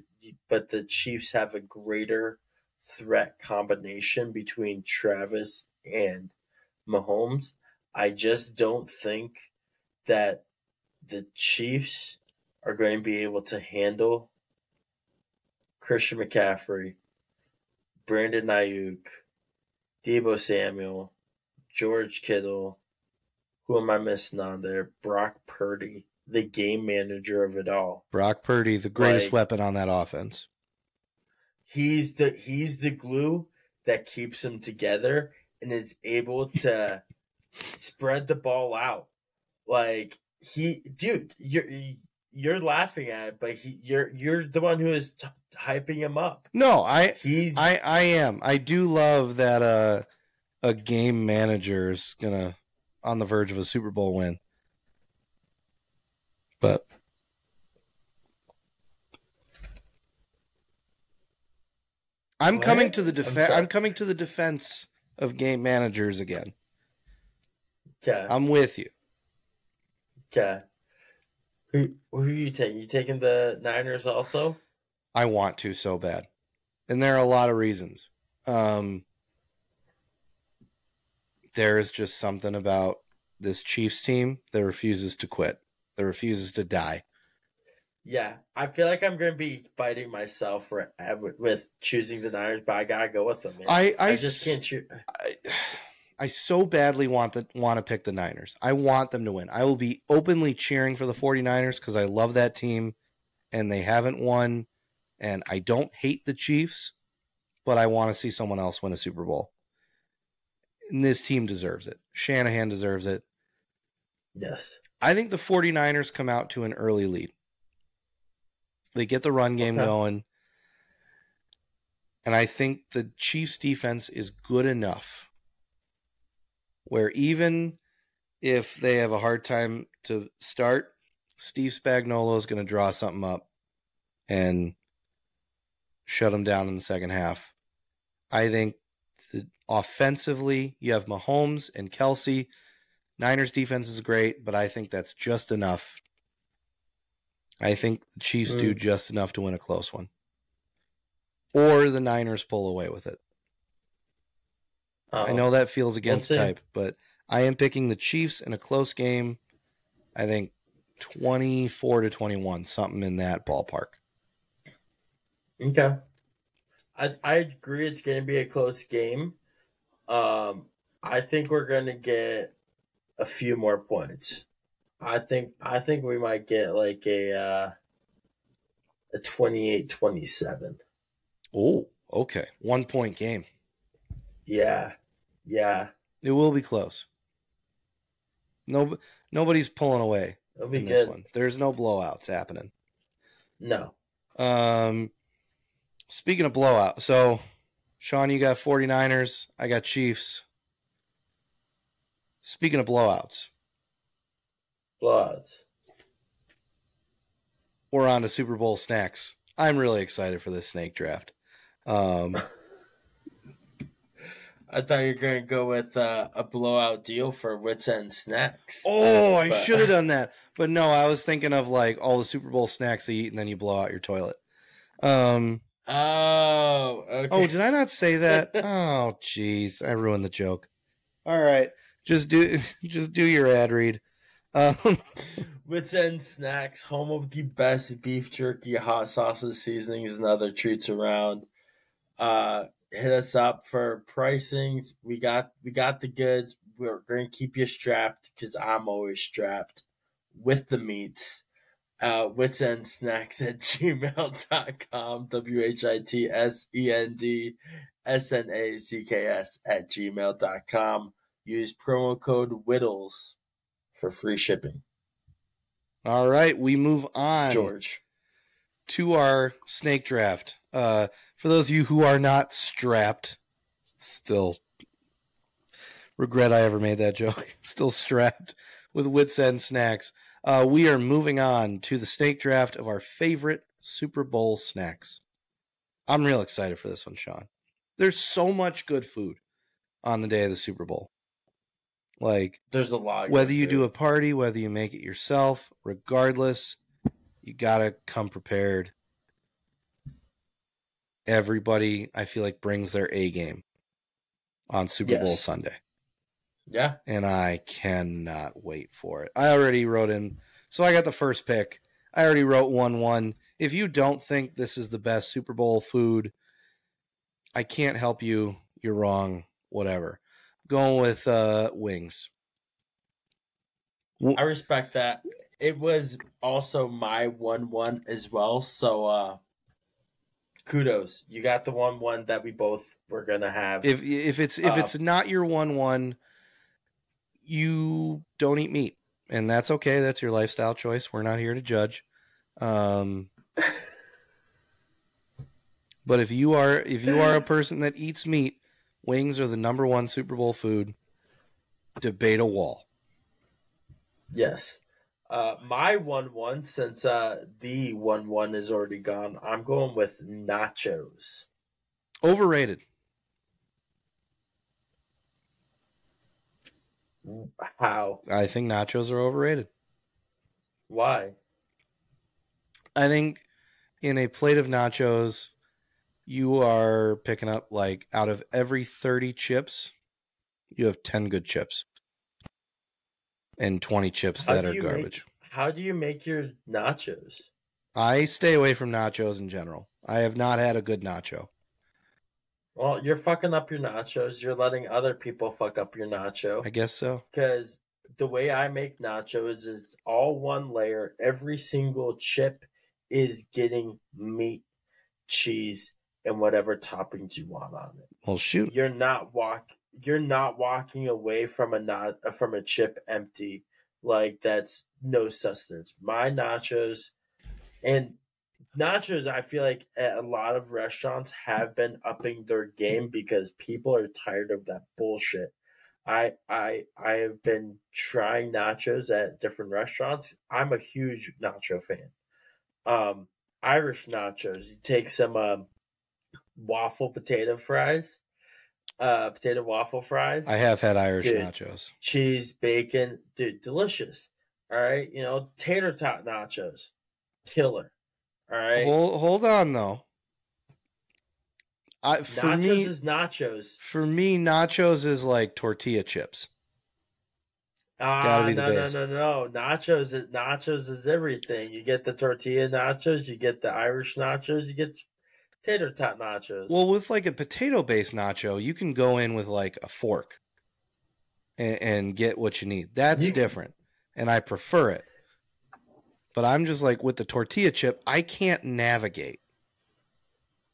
but the Chiefs have a greater threat combination between Travis and Mahomes. I just don't think that the Chiefs are going to be able to handle Christian McCaffrey, Brandon Aiyuk, Deebo Samuel, George Kittle. Who am I missing on there? Brock Purdy, the game manager of it all. Brock Purdy, the greatest Like- weapon on that offense. He's the he's the glue that keeps them together and is able to spread the ball out. Like he, dude, you're you're laughing at it, but he, you're you're the one who is t- hyping him up. No, I He's I I am. I do love that uh a game manager is gonna on the verge of a Super Bowl win. But I'm What? coming to the I'm defense. I'm coming to the defense of game managers again. Okay. I'm with you. Okay. Who who are you taking? You taking the Niners also? I want to so bad. And there are a lot of reasons. Um there is just something about this Chiefs team that refuses to quit. That refuses to die. Yeah, I feel like I'm going to be biting myself for with choosing the Niners, but I gotta go with them. Man. I I, I just can't choose. I, I so badly want the want to pick the Niners. I want them to win. I will be openly cheering for the 49ers cuz I love that team and they haven't won and I don't hate the Chiefs, but I want to see someone else win a Super Bowl. And this team deserves it. Shanahan deserves it. Yes. I think the 49ers come out to an early lead. They get the run game Okay. going. And I think the Chiefs defense is good enough where even if they have a hard time to start, Steve Spagnuolo is going to draw something up and shut them down in the second half. I think offensively, you have Mahomes and Kelce. Niners defense is great, but I think that's just enough. I think the Chiefs do Mm. just enough to win a close one. Or the Niners pull away with it. I Um, know that feels against type, but I am picking the Chiefs in a close game. I think 24 to 21, something in that ballpark. Okay. I I agree. It's going to be a close game. Um, I think we're going to get a few more points. I think I think we might get like a uh, a 28-27. Oh, okay. One point game. Yeah, yeah. It will be close. No, nobody's pulling away It'll be in this good. one. There's no blowouts happening. No. Um, speaking of blowout, so Sean, you got 49ers. I got Chiefs. Speaking of blowouts, blowouts. we're on to Super Bowl snacks. I'm really excited for this snake draft. Um, I thought you were going to go with uh, a blowout deal for Whits End Snacks. oh, I But- should have done that, but no, I was thinking of like all the Super Bowl snacks you eat and then you blow out your toilet. Um, Oh, okay. oh, did I not say that? oh, jeez, I ruined the joke. All right, just do just do your ad read. Um, Whits End Snacks, home of the best beef jerky, hot sauces, seasonings, and other treats around. Uh, hit us up for pricings. We got we got the goods. We're going to keep you strapped because I'm always strapped with the meats. Uh, Whits Snacks at gmail.com. W H I T S E N D S N A C K S at gmail.com. Use promo code WIDDLES for free shipping. all right, we move on. George. to our snake draft. Uh, for those of you who are not strapped, still regret I ever made that joke. Still strapped with Whits End snacks. Uh, we are moving on to the snake draft of our favorite Super Bowl snacks. I'm real excited for this one, Sean. There's so much good food on the day of the Super Bowl. Like There's a lot. whether you do a party, whether you make it yourself, regardless, you gotta come prepared. Everybody, I feel like, brings their A game on Super Bowl Sunday, yeah, and I cannot wait for it. I already wrote in, so I got the first pick. I already wrote one one. If you don't think this is the best Super Bowl food, I can't help you. You're wrong. Whatever. Going with uh, wings. I respect that. It was also my one one as well. So uh kudos. You got the one one that we both were gonna have. If if it's if Uh, it's not your one one, you don't eat meat, and that's okay. That's your lifestyle choice. We're not here to judge. Um, but if you are if you are a person that eats meat, wings are the number one Super Bowl food. Debate a wall. Yes. Uh, my one one, since uh, the one one is already gone, I'm going with nachos. Overrated. How? I think nachos are overrated. Why? I think in a plate of nachos, you are picking up like out of every 30 chips, you have 10 good chips and 20 chips How that are you make- garbage. How do you make your nachos? I stay away from nachos in general. I have not had a good nacho. Well, you're fucking up your nachos. You're letting other people fuck up your nacho. I guess so. Because the way I make nachos is all one layer. Every single chip is getting meat, cheese, and whatever toppings you want on it. Well, shoot. You're not walk. You're not walking away from a not from a chip empty. Like that's no sustenance. My nachos and nachos. I feel like a lot of restaurants have been upping their game because people are tired of that bullshit. I I I have been trying nachos at different restaurants. I'm a huge nacho fan. Um, Irish nachos. You take some um, waffle potato fries, uh, potato waffle fries. I have had Irish Good. nachos. cheese, bacon, dude, delicious. All right, you know, tater tot nachos, killer. All right, Hold, hold on though. I, for nachos me, is nachos. for me, nachos is like tortilla chips. Ah, the no, no, no, no. Nachos is nachos is everything. You get the tortilla nachos, you get the Irish nachos, you get tater tot nachos. Well, with like a potato based nacho, you can go in with like a fork and, and get what you need. That's You- different, and I prefer it. But I'm just like with the tortilla chip, I can't navigate.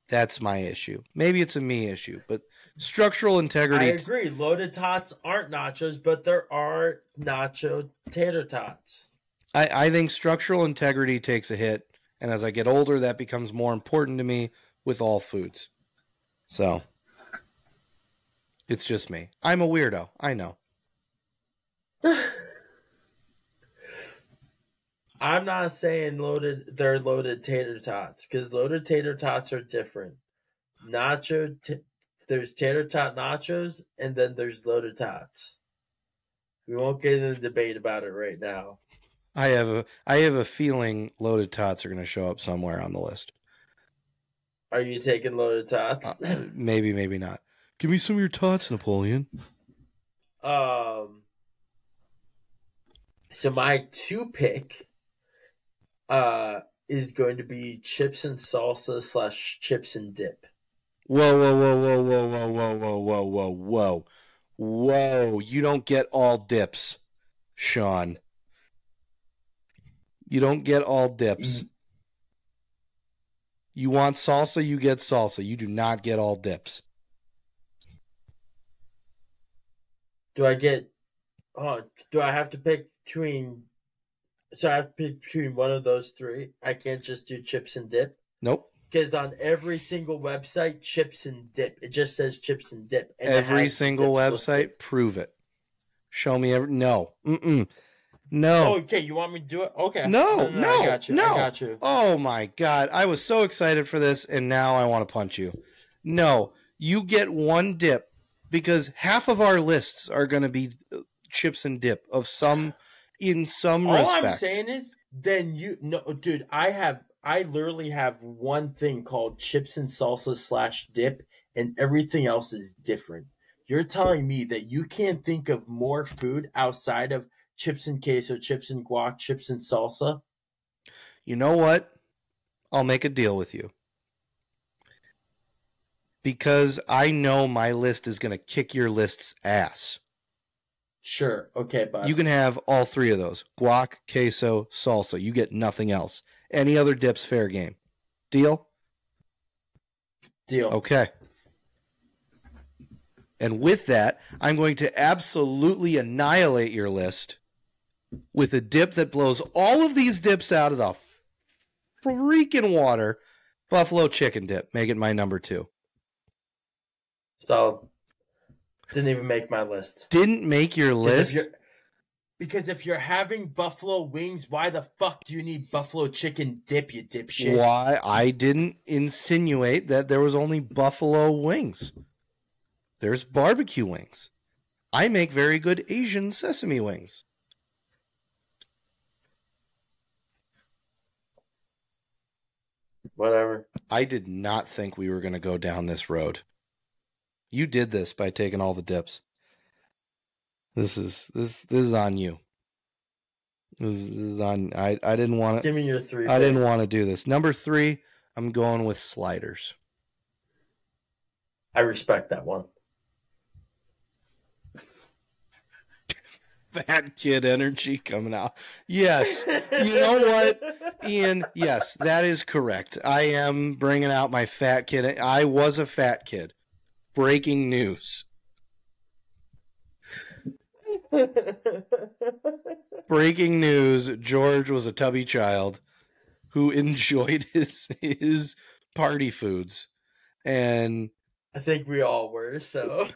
That's my issue. Maybe it's a me issue, but structural integrity. I agree. Loaded tots aren't nachos, but there are nacho tater tots. I, I think structural integrity takes a hit, and as I get older, that becomes more important to me with all foods. So it's just me. I'm a weirdo. I know. I'm not saying loaded. They're loaded tater tots because loaded tater tots are different. Nacho, t- there's tater tot nachos, and then there's loaded tots. We won't get into debate about it right now. I have a I have a feeling loaded tots are going to show up somewhere on the list. Are you taking loaded tots? Uh, maybe, maybe not. Give me some of your tots, Napoleon. um. So my two pick, uh, is going to be chips and salsa slash chips and dip. Whoa, whoa, whoa, whoa, whoa, whoa, whoa, whoa, whoa, whoa, whoa, whoa! You don't get all dips, Sean. You don't get all dips. You want salsa, you get salsa. You do not get all dips. Do I get? Oh, do I have to pick between? So I have to pick between one of those three. I can't just do chips and dip Nope. because on every single website, chips and dip. It just says chips and dip. and Every single website, prove it. Show me every. No. Mm-mm. Oh, No. okay. You want me to do it? Okay. No, I no, I got you. no. I got you. Oh my god, I was so excited for this and now I want to punch you. No, you get one dip because half of our lists are going to be uh, chips and dip of some in some All respect. I'm saying is, then you no, dude. I have. I literally have one thing called chips and salsa slash dip, and everything else is different. You're telling me that you can't think of more food outside of chips and queso, chips and guac, chips and salsa? You know what? I'll make a deal with you. Because I know my list is going to kick your list's ass. Sure. Okay, bud. You can have all three of those guac, queso, salsa. You get nothing else. Any other dips, fair game. Deal? deal. Okay. And with that, I'm going to absolutely annihilate your list with a dip that blows all of these dips out of the freaking water. Buffalo chicken dip. Make it my number two. So didn't even make my list. Didn't make your Because if list. Because if you're having buffalo wings, why the fuck do you need buffalo chicken dip, you dipshit? Why I didn't insinuate that there was only buffalo wings. There's barbecue wings. I make very good Asian sesame wings. Whatever. I did not think we were going to go down this road. You did this by taking all the dips. This is this this is on you. This, is- this is on. I I didn't want to. Give me your three. I didn't want to do this. Number three, I'm going with sliders. I respect that one. Fat kid energy coming out. Yes, you know what, Ian? Yes, that is correct. I am bringing out my fat kid. I was a fat kid. Breaking news. Breaking news: George was a tubby child who enjoyed his his party foods, and I think we all were. So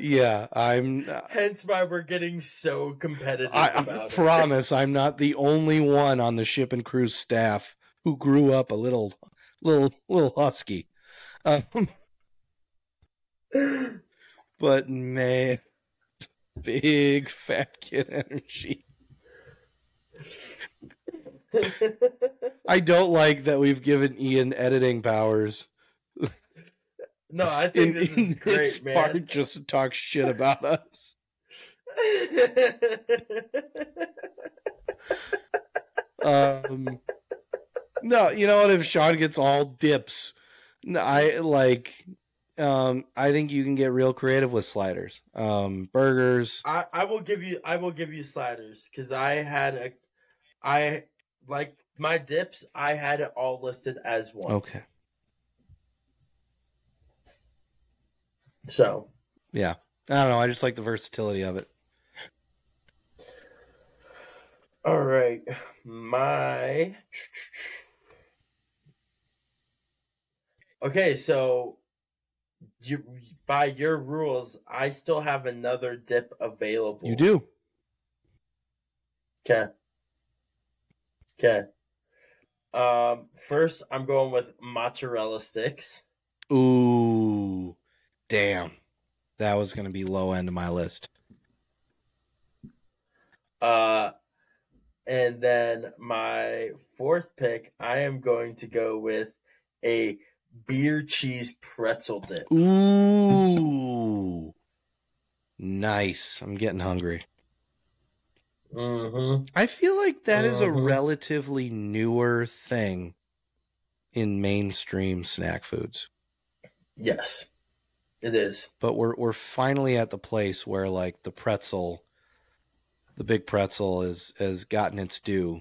yeah, I'm. hence why we're getting so competitive I, I it. promise I'm not the only one on the ship and cruise staff who grew up a little, little, little husky. Um, but man, big fat kid energy. I don't like that we've given Ian editing powers no, I think in, this is great, man. part just to talk shit about us. Um, no, you know what? If Sean gets all dips, I like. Um, I think you can get real creative with sliders. Um, burgers. I, I will give you I will give you sliders because I had a I like my dips I had it all listed as one. Okay. So Yeah. I don't know. I just like the versatility of it. all right, my okay. So you by your rules, I still have another dip available. You do. Okay. Okay. Um, first, I'm going with mozzarella sticks. Ooh, damn. That was going to be low end of my list. Uh, and then my fourth pick, I am going to go with a beer cheese pretzel dip. Ooh, nice. I'm getting hungry. Mm-hmm. I feel like that is a Mhm. relatively newer thing in mainstream snack foods. Yes, it is. But we're we're finally at the place where like the pretzel the big pretzel is has gotten its due.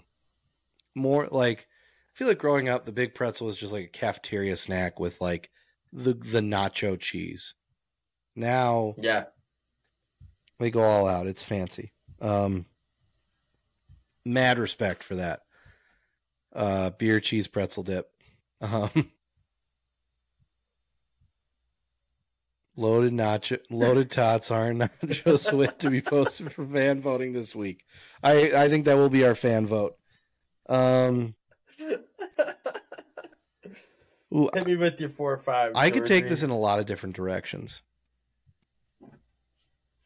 More like I feel like growing up the big pretzel was just like a cafeteria snack with like the the nacho cheese. Now Yeah. they go all out. It's fancy. Um, mad respect for that. Uh, beer cheese pretzel dip. Um, loaded nacho, loaded tots are nachos wait to be posted for fan voting this week. I I think that will be our fan vote. Um, ooh, Hit me with your four or five. I could take this in a lot of different directions.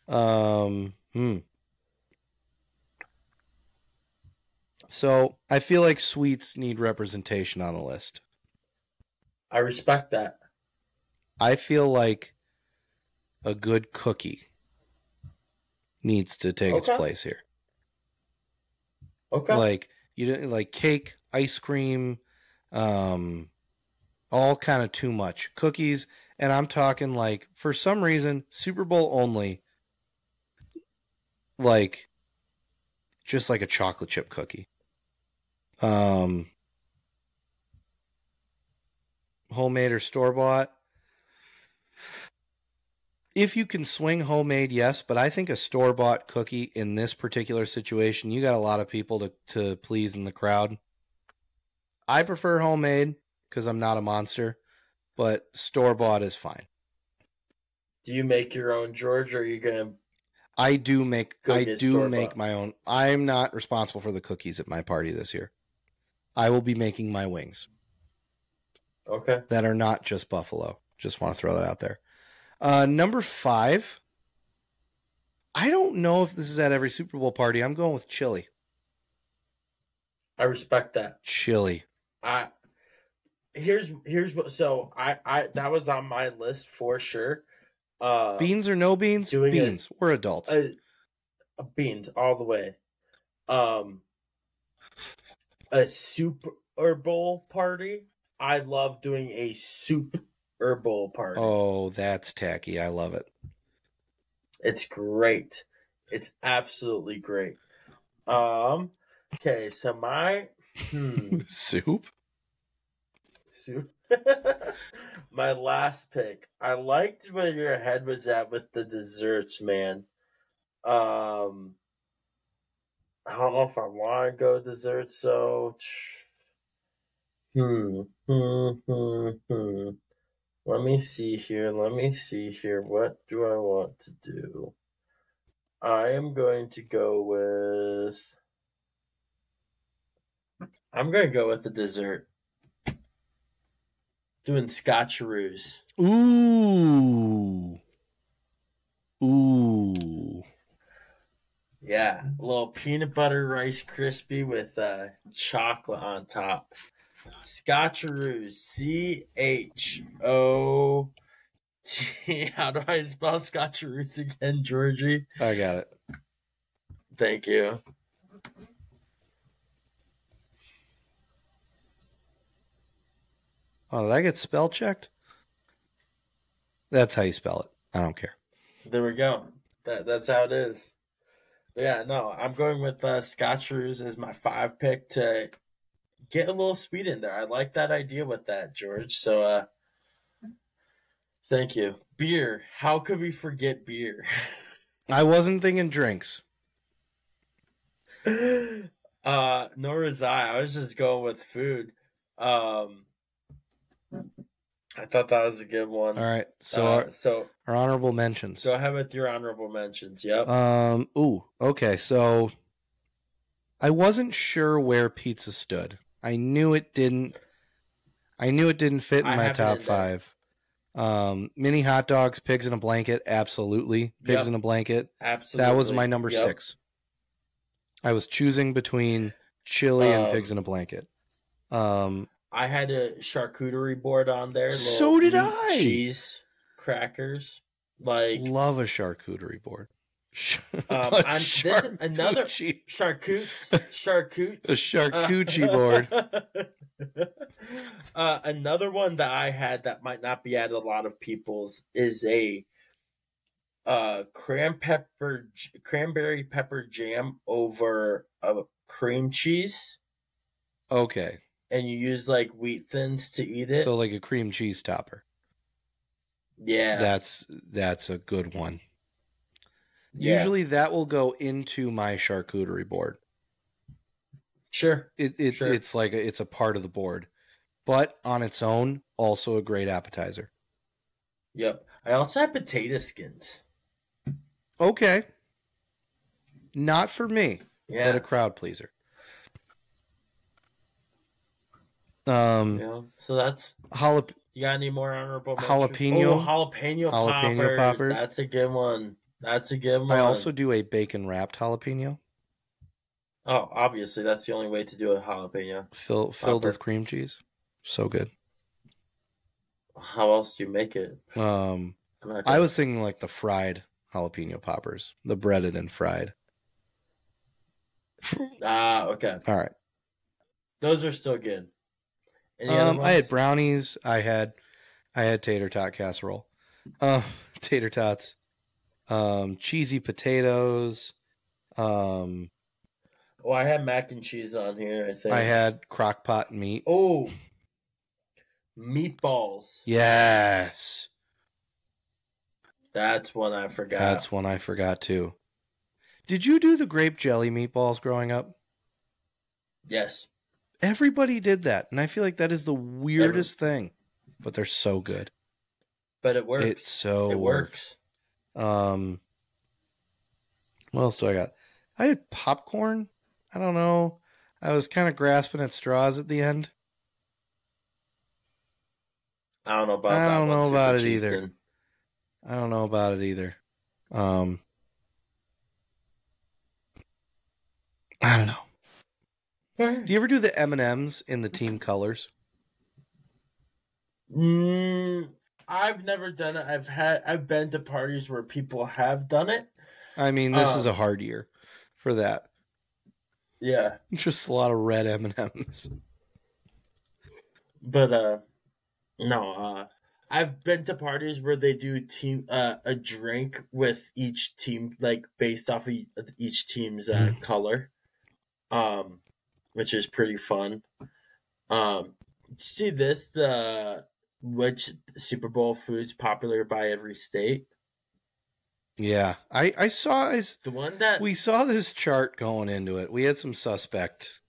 Um, hmm. So I feel like sweets need representation on the list. I respect that. I feel like a good cookie needs to take its place here. Okay. Like you don't like cake, ice cream, um, all kind of too much. Cookies, and I'm talking like for some reason Super Bowl only, like just like a chocolate chip cookie. Um, homemade or store bought. If you can swing homemade, yes, but I think a store bought cookie in this particular situation, you got a lot of people to, to please in the crowd. I prefer homemade because I'm not a monster, but store bought is fine. Do you make your own, George, or are you gonna? I do make I do make my own. I'm not responsible for the cookies at my party this year. I will be making my wings Okay. that are not just buffalo. Just want to throw that out there. Uh, number five. I don't know if this is at every Super Bowl party. I'm going with chili. I respect that. Chili. I here's here's what. So I I that was on my list for sure. Uh, Beans or no beans? beans. We're adults. uh, beans all the way. Um, a Super Bowl party. I love doing a Super Bowl party. oh, that's tacky. I love it. It's great. It's absolutely great. Um. Okay, so my hmm, Soup? Soup. My last pick. I liked where your head was at with the desserts, man. Um, I don't know if I want to go desserts, so. Hmm, hmm, hmm, hmm. Let me see here. Let me see here. What do I want to do? I am going to go with. I'm going to go with the dessert. Doing scotcheroos. Ooh. Ooh. Yeah, a little peanut butter rice crispy with uh, chocolate on top. Scotcheroos. C H O T. How do I spell scotcheroos again, Georgie? I got it. Thank you. Oh, did I get spell checked? That's how you spell it. I don't care. There we go. That that's how it is. But yeah, no, I'm going with uh, Scotcheroos as my five pick to get a little sweet in there. I like that idea with that, George. So, uh, thank you. Beer. How could we forget beer? I wasn't thinking drinks. uh, nor was I. I was just going with food. Um, I thought that was a good one. All right. So Uh, our, so our honorable mentions. go ahead with your honorable mentions. Yep. Um. Ooh. Okay. So I wasn't sure where pizza stood. I knew it didn't. I knew it didn't fit in I my top five. Um, mini hot dogs, pigs in a blanket, absolutely, pigs Yep. in a blanket. Absolutely. That was my number Yep. six. I was choosing between chili and Um, pigs in a blanket. Um, I had a charcuterie board on there. So did I. Cheese, crackers, like love a charcuterie board. Um, A on this another charcuterie- charcutes, charcutes, A charcuterie board. uh, another one that I had that might not be at a lot of people's is a uh cran pepper cranberry pepper jam over a cream cheese, Okay, and you use like wheat thins to eat it. so like a cream cheese topper. yeah, That's that's a good one. Yeah. Usually that will go into my charcuterie board. sure. It, it Sure. it's like a, it's a part of the board, but on its own, also a great appetizer. Yep. I also have potato skins. Okay, not for me, Yeah. but a crowd pleaser. Um, yeah. So that's. jalap- You got any more honorable mentions? Jalapeno- Oh, jalapeno, jalapeno poppers. poppers. That's a good one. That's a good one. I also do a bacon wrapped jalapeno, Oh, obviously, that's the only way to do a jalapeno. fill, filled Popper. with cream cheese. So good. How else do you make it? Um, not I was thinking like the fried jalapeno poppers, the breaded and fried. Ah, okay. All right. Those are still good. Um, I had brownies. I had I had tater tot casserole. Uh, tater tots. Um, cheesy potatoes. Um, Oh, I had mac and cheese on here. I think I had crock pot meat. Oh, meatballs. Yes, That's one I forgot. that's one I forgot too. Did you do the grape jelly meatballs growing up? yes. Everybody did that, and I feel like that is the weirdest thing, but they're so good. But it works. It so it works. Um, what else do I got? I had popcorn. I don't know. I was kind of grasping at straws at the end. I don't know about. I don't know about it either. Chieftain. I don't know about it either. Um, I don't know. Do you ever do the M and M's in the team colors? Mm, I've never done it. I've had. I've been to parties where people have done it. I mean, this is Um, a hard year for that. Yeah, Just a lot of red M and M's. but uh, no. Uh, I've been to parties where they do team uh, a drink with each team, like based off of each team's uh, Mhm. color, um, which is pretty fun. Um, see this the which Super Bowl foods popular by every state. Yeah, I I saw I, s- The one that we saw this chart going into it. We had some suspect.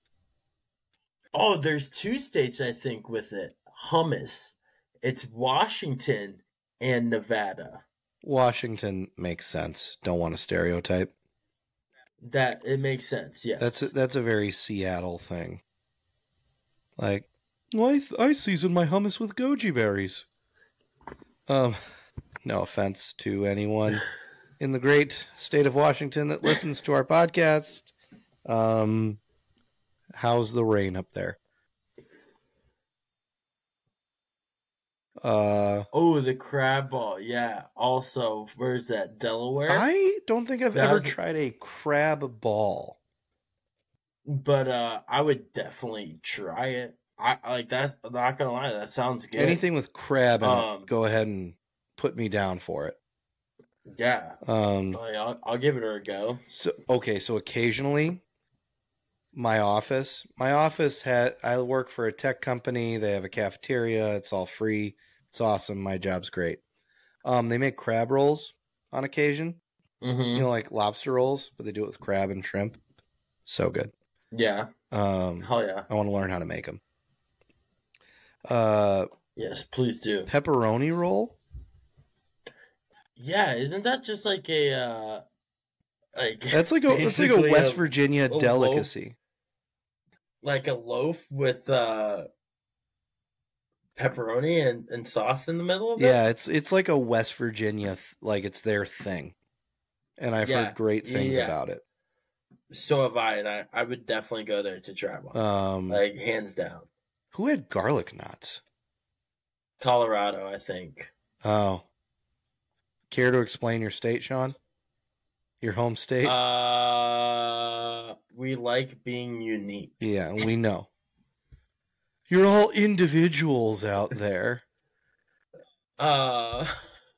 oh, there's two states I think with it hummus. It's Washington and Nevada. Washington makes sense. Don't want to stereotype. That it makes sense. Yes, That's a, that's a very Seattle thing. Like, well, I, I season my hummus with goji berries. Um, no offense to anyone in the great state of Washington that listens to our podcast. Um, how's the rain up there? Uh, Oh, the crab ball. Yeah. Also, where's that? Delaware. I don't think I've That ever was- tried a crab ball. but uh, I would definitely try it. I like that's. I'm not gonna lie. That sounds good. Anything with crab in Um, it, go ahead and put me down for it. Yeah. Um, Like, I'll, I'll give it a go. so okay, so occasionally, my office, my office had. I work for a tech company. They have a cafeteria. It's all free. It's awesome. My job's great. Um, they make crab rolls on occasion. hmm You know, like lobster rolls, but they do it with crab and shrimp. So good. Yeah. Um, Hell yeah. I want to learn how to make them. Uh, Yes, please do. pepperoni roll. Yeah, isn't that just like a uh like That's like a that's like a West Virginia loaf. delicacy. like a loaf with uh pepperoni and, and sauce in the middle of it? Yeah, it's it's like a West Virginia th- like it's their thing, and I've Yeah, heard great things yeah. about it. So have I, and I, I would definitely go there to try one. Um, like hands down. Who had garlic knots? Colorado, I think. Oh, care to explain your state, Sean? Your home state? Uh we like being unique. yeah, we know. You're all individuals out there. Uh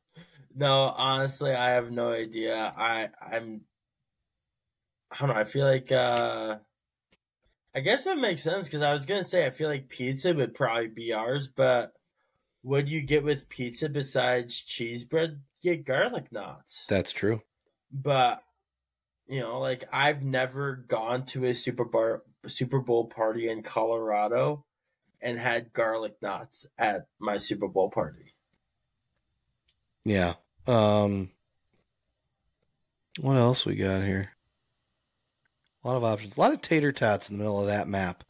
no, honestly I have no idea. I I'm I don't know, I feel like uh I guess it makes sense because I was gonna say I feel like pizza would probably be ours, but what do you get with pizza besides cheese bread? Get garlic knots. That's true. but you know, like I've never gone to a Super Bar Super Bowl party in Colorado and had garlic knots at my Super Bowl party. Yeah. Um, what else we got here? A lot of options. A lot of tater tots in the middle of that map.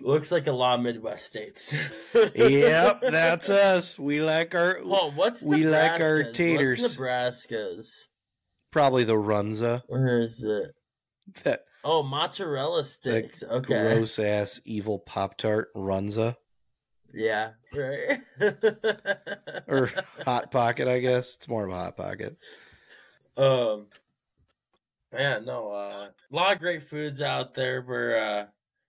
Looks like a lot of Midwest states. yep, that's us. We like our Oh, what's we like our taters. What's Nebraska's? probably the runza. Where is it? That Oh, mozzarella sticks. okay. gross ass evil Pop Tart runza Yeah. Right. or hot pocket. I guess it's more of a hot pocket. Um, Yeah, no, uh, a lot of great foods out there. We're uh,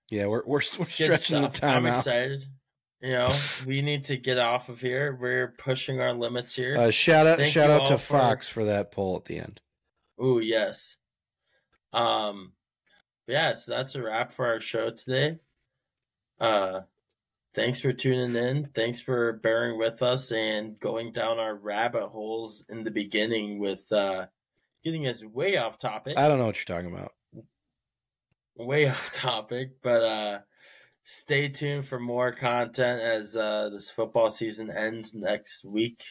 Yeah, we're we're, we're stretching the time I'm out. excited. You know, we need to get off of here. We're pushing our limits here. Uh, shout out Thank shout out to for- Fox for that poll at the end. Ooh, yes. Um, yeah, so that's a wrap for our show today. Uh, thanks for tuning in. Thanks for bearing with us and going down our rabbit holes in the beginning with uh, getting us way off topic. I don't know what you're talking about. way off topic, but uh, stay tuned for more content as uh, this football season ends next week.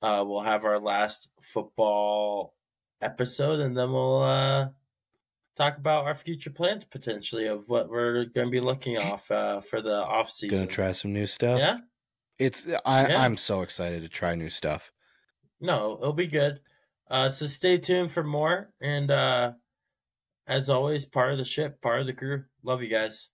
Uh, we'll have our last football episode, and then we'll uh, talk about our future plans potentially of what we're going to be looking off uh, for the off season. Gonna try some new stuff. Yeah, It's I Yeah. I'm so excited to try new stuff. no, it'll be good. Uh, so stay tuned for more, and uh, as always, part of the ship, part of the crew. Love you guys.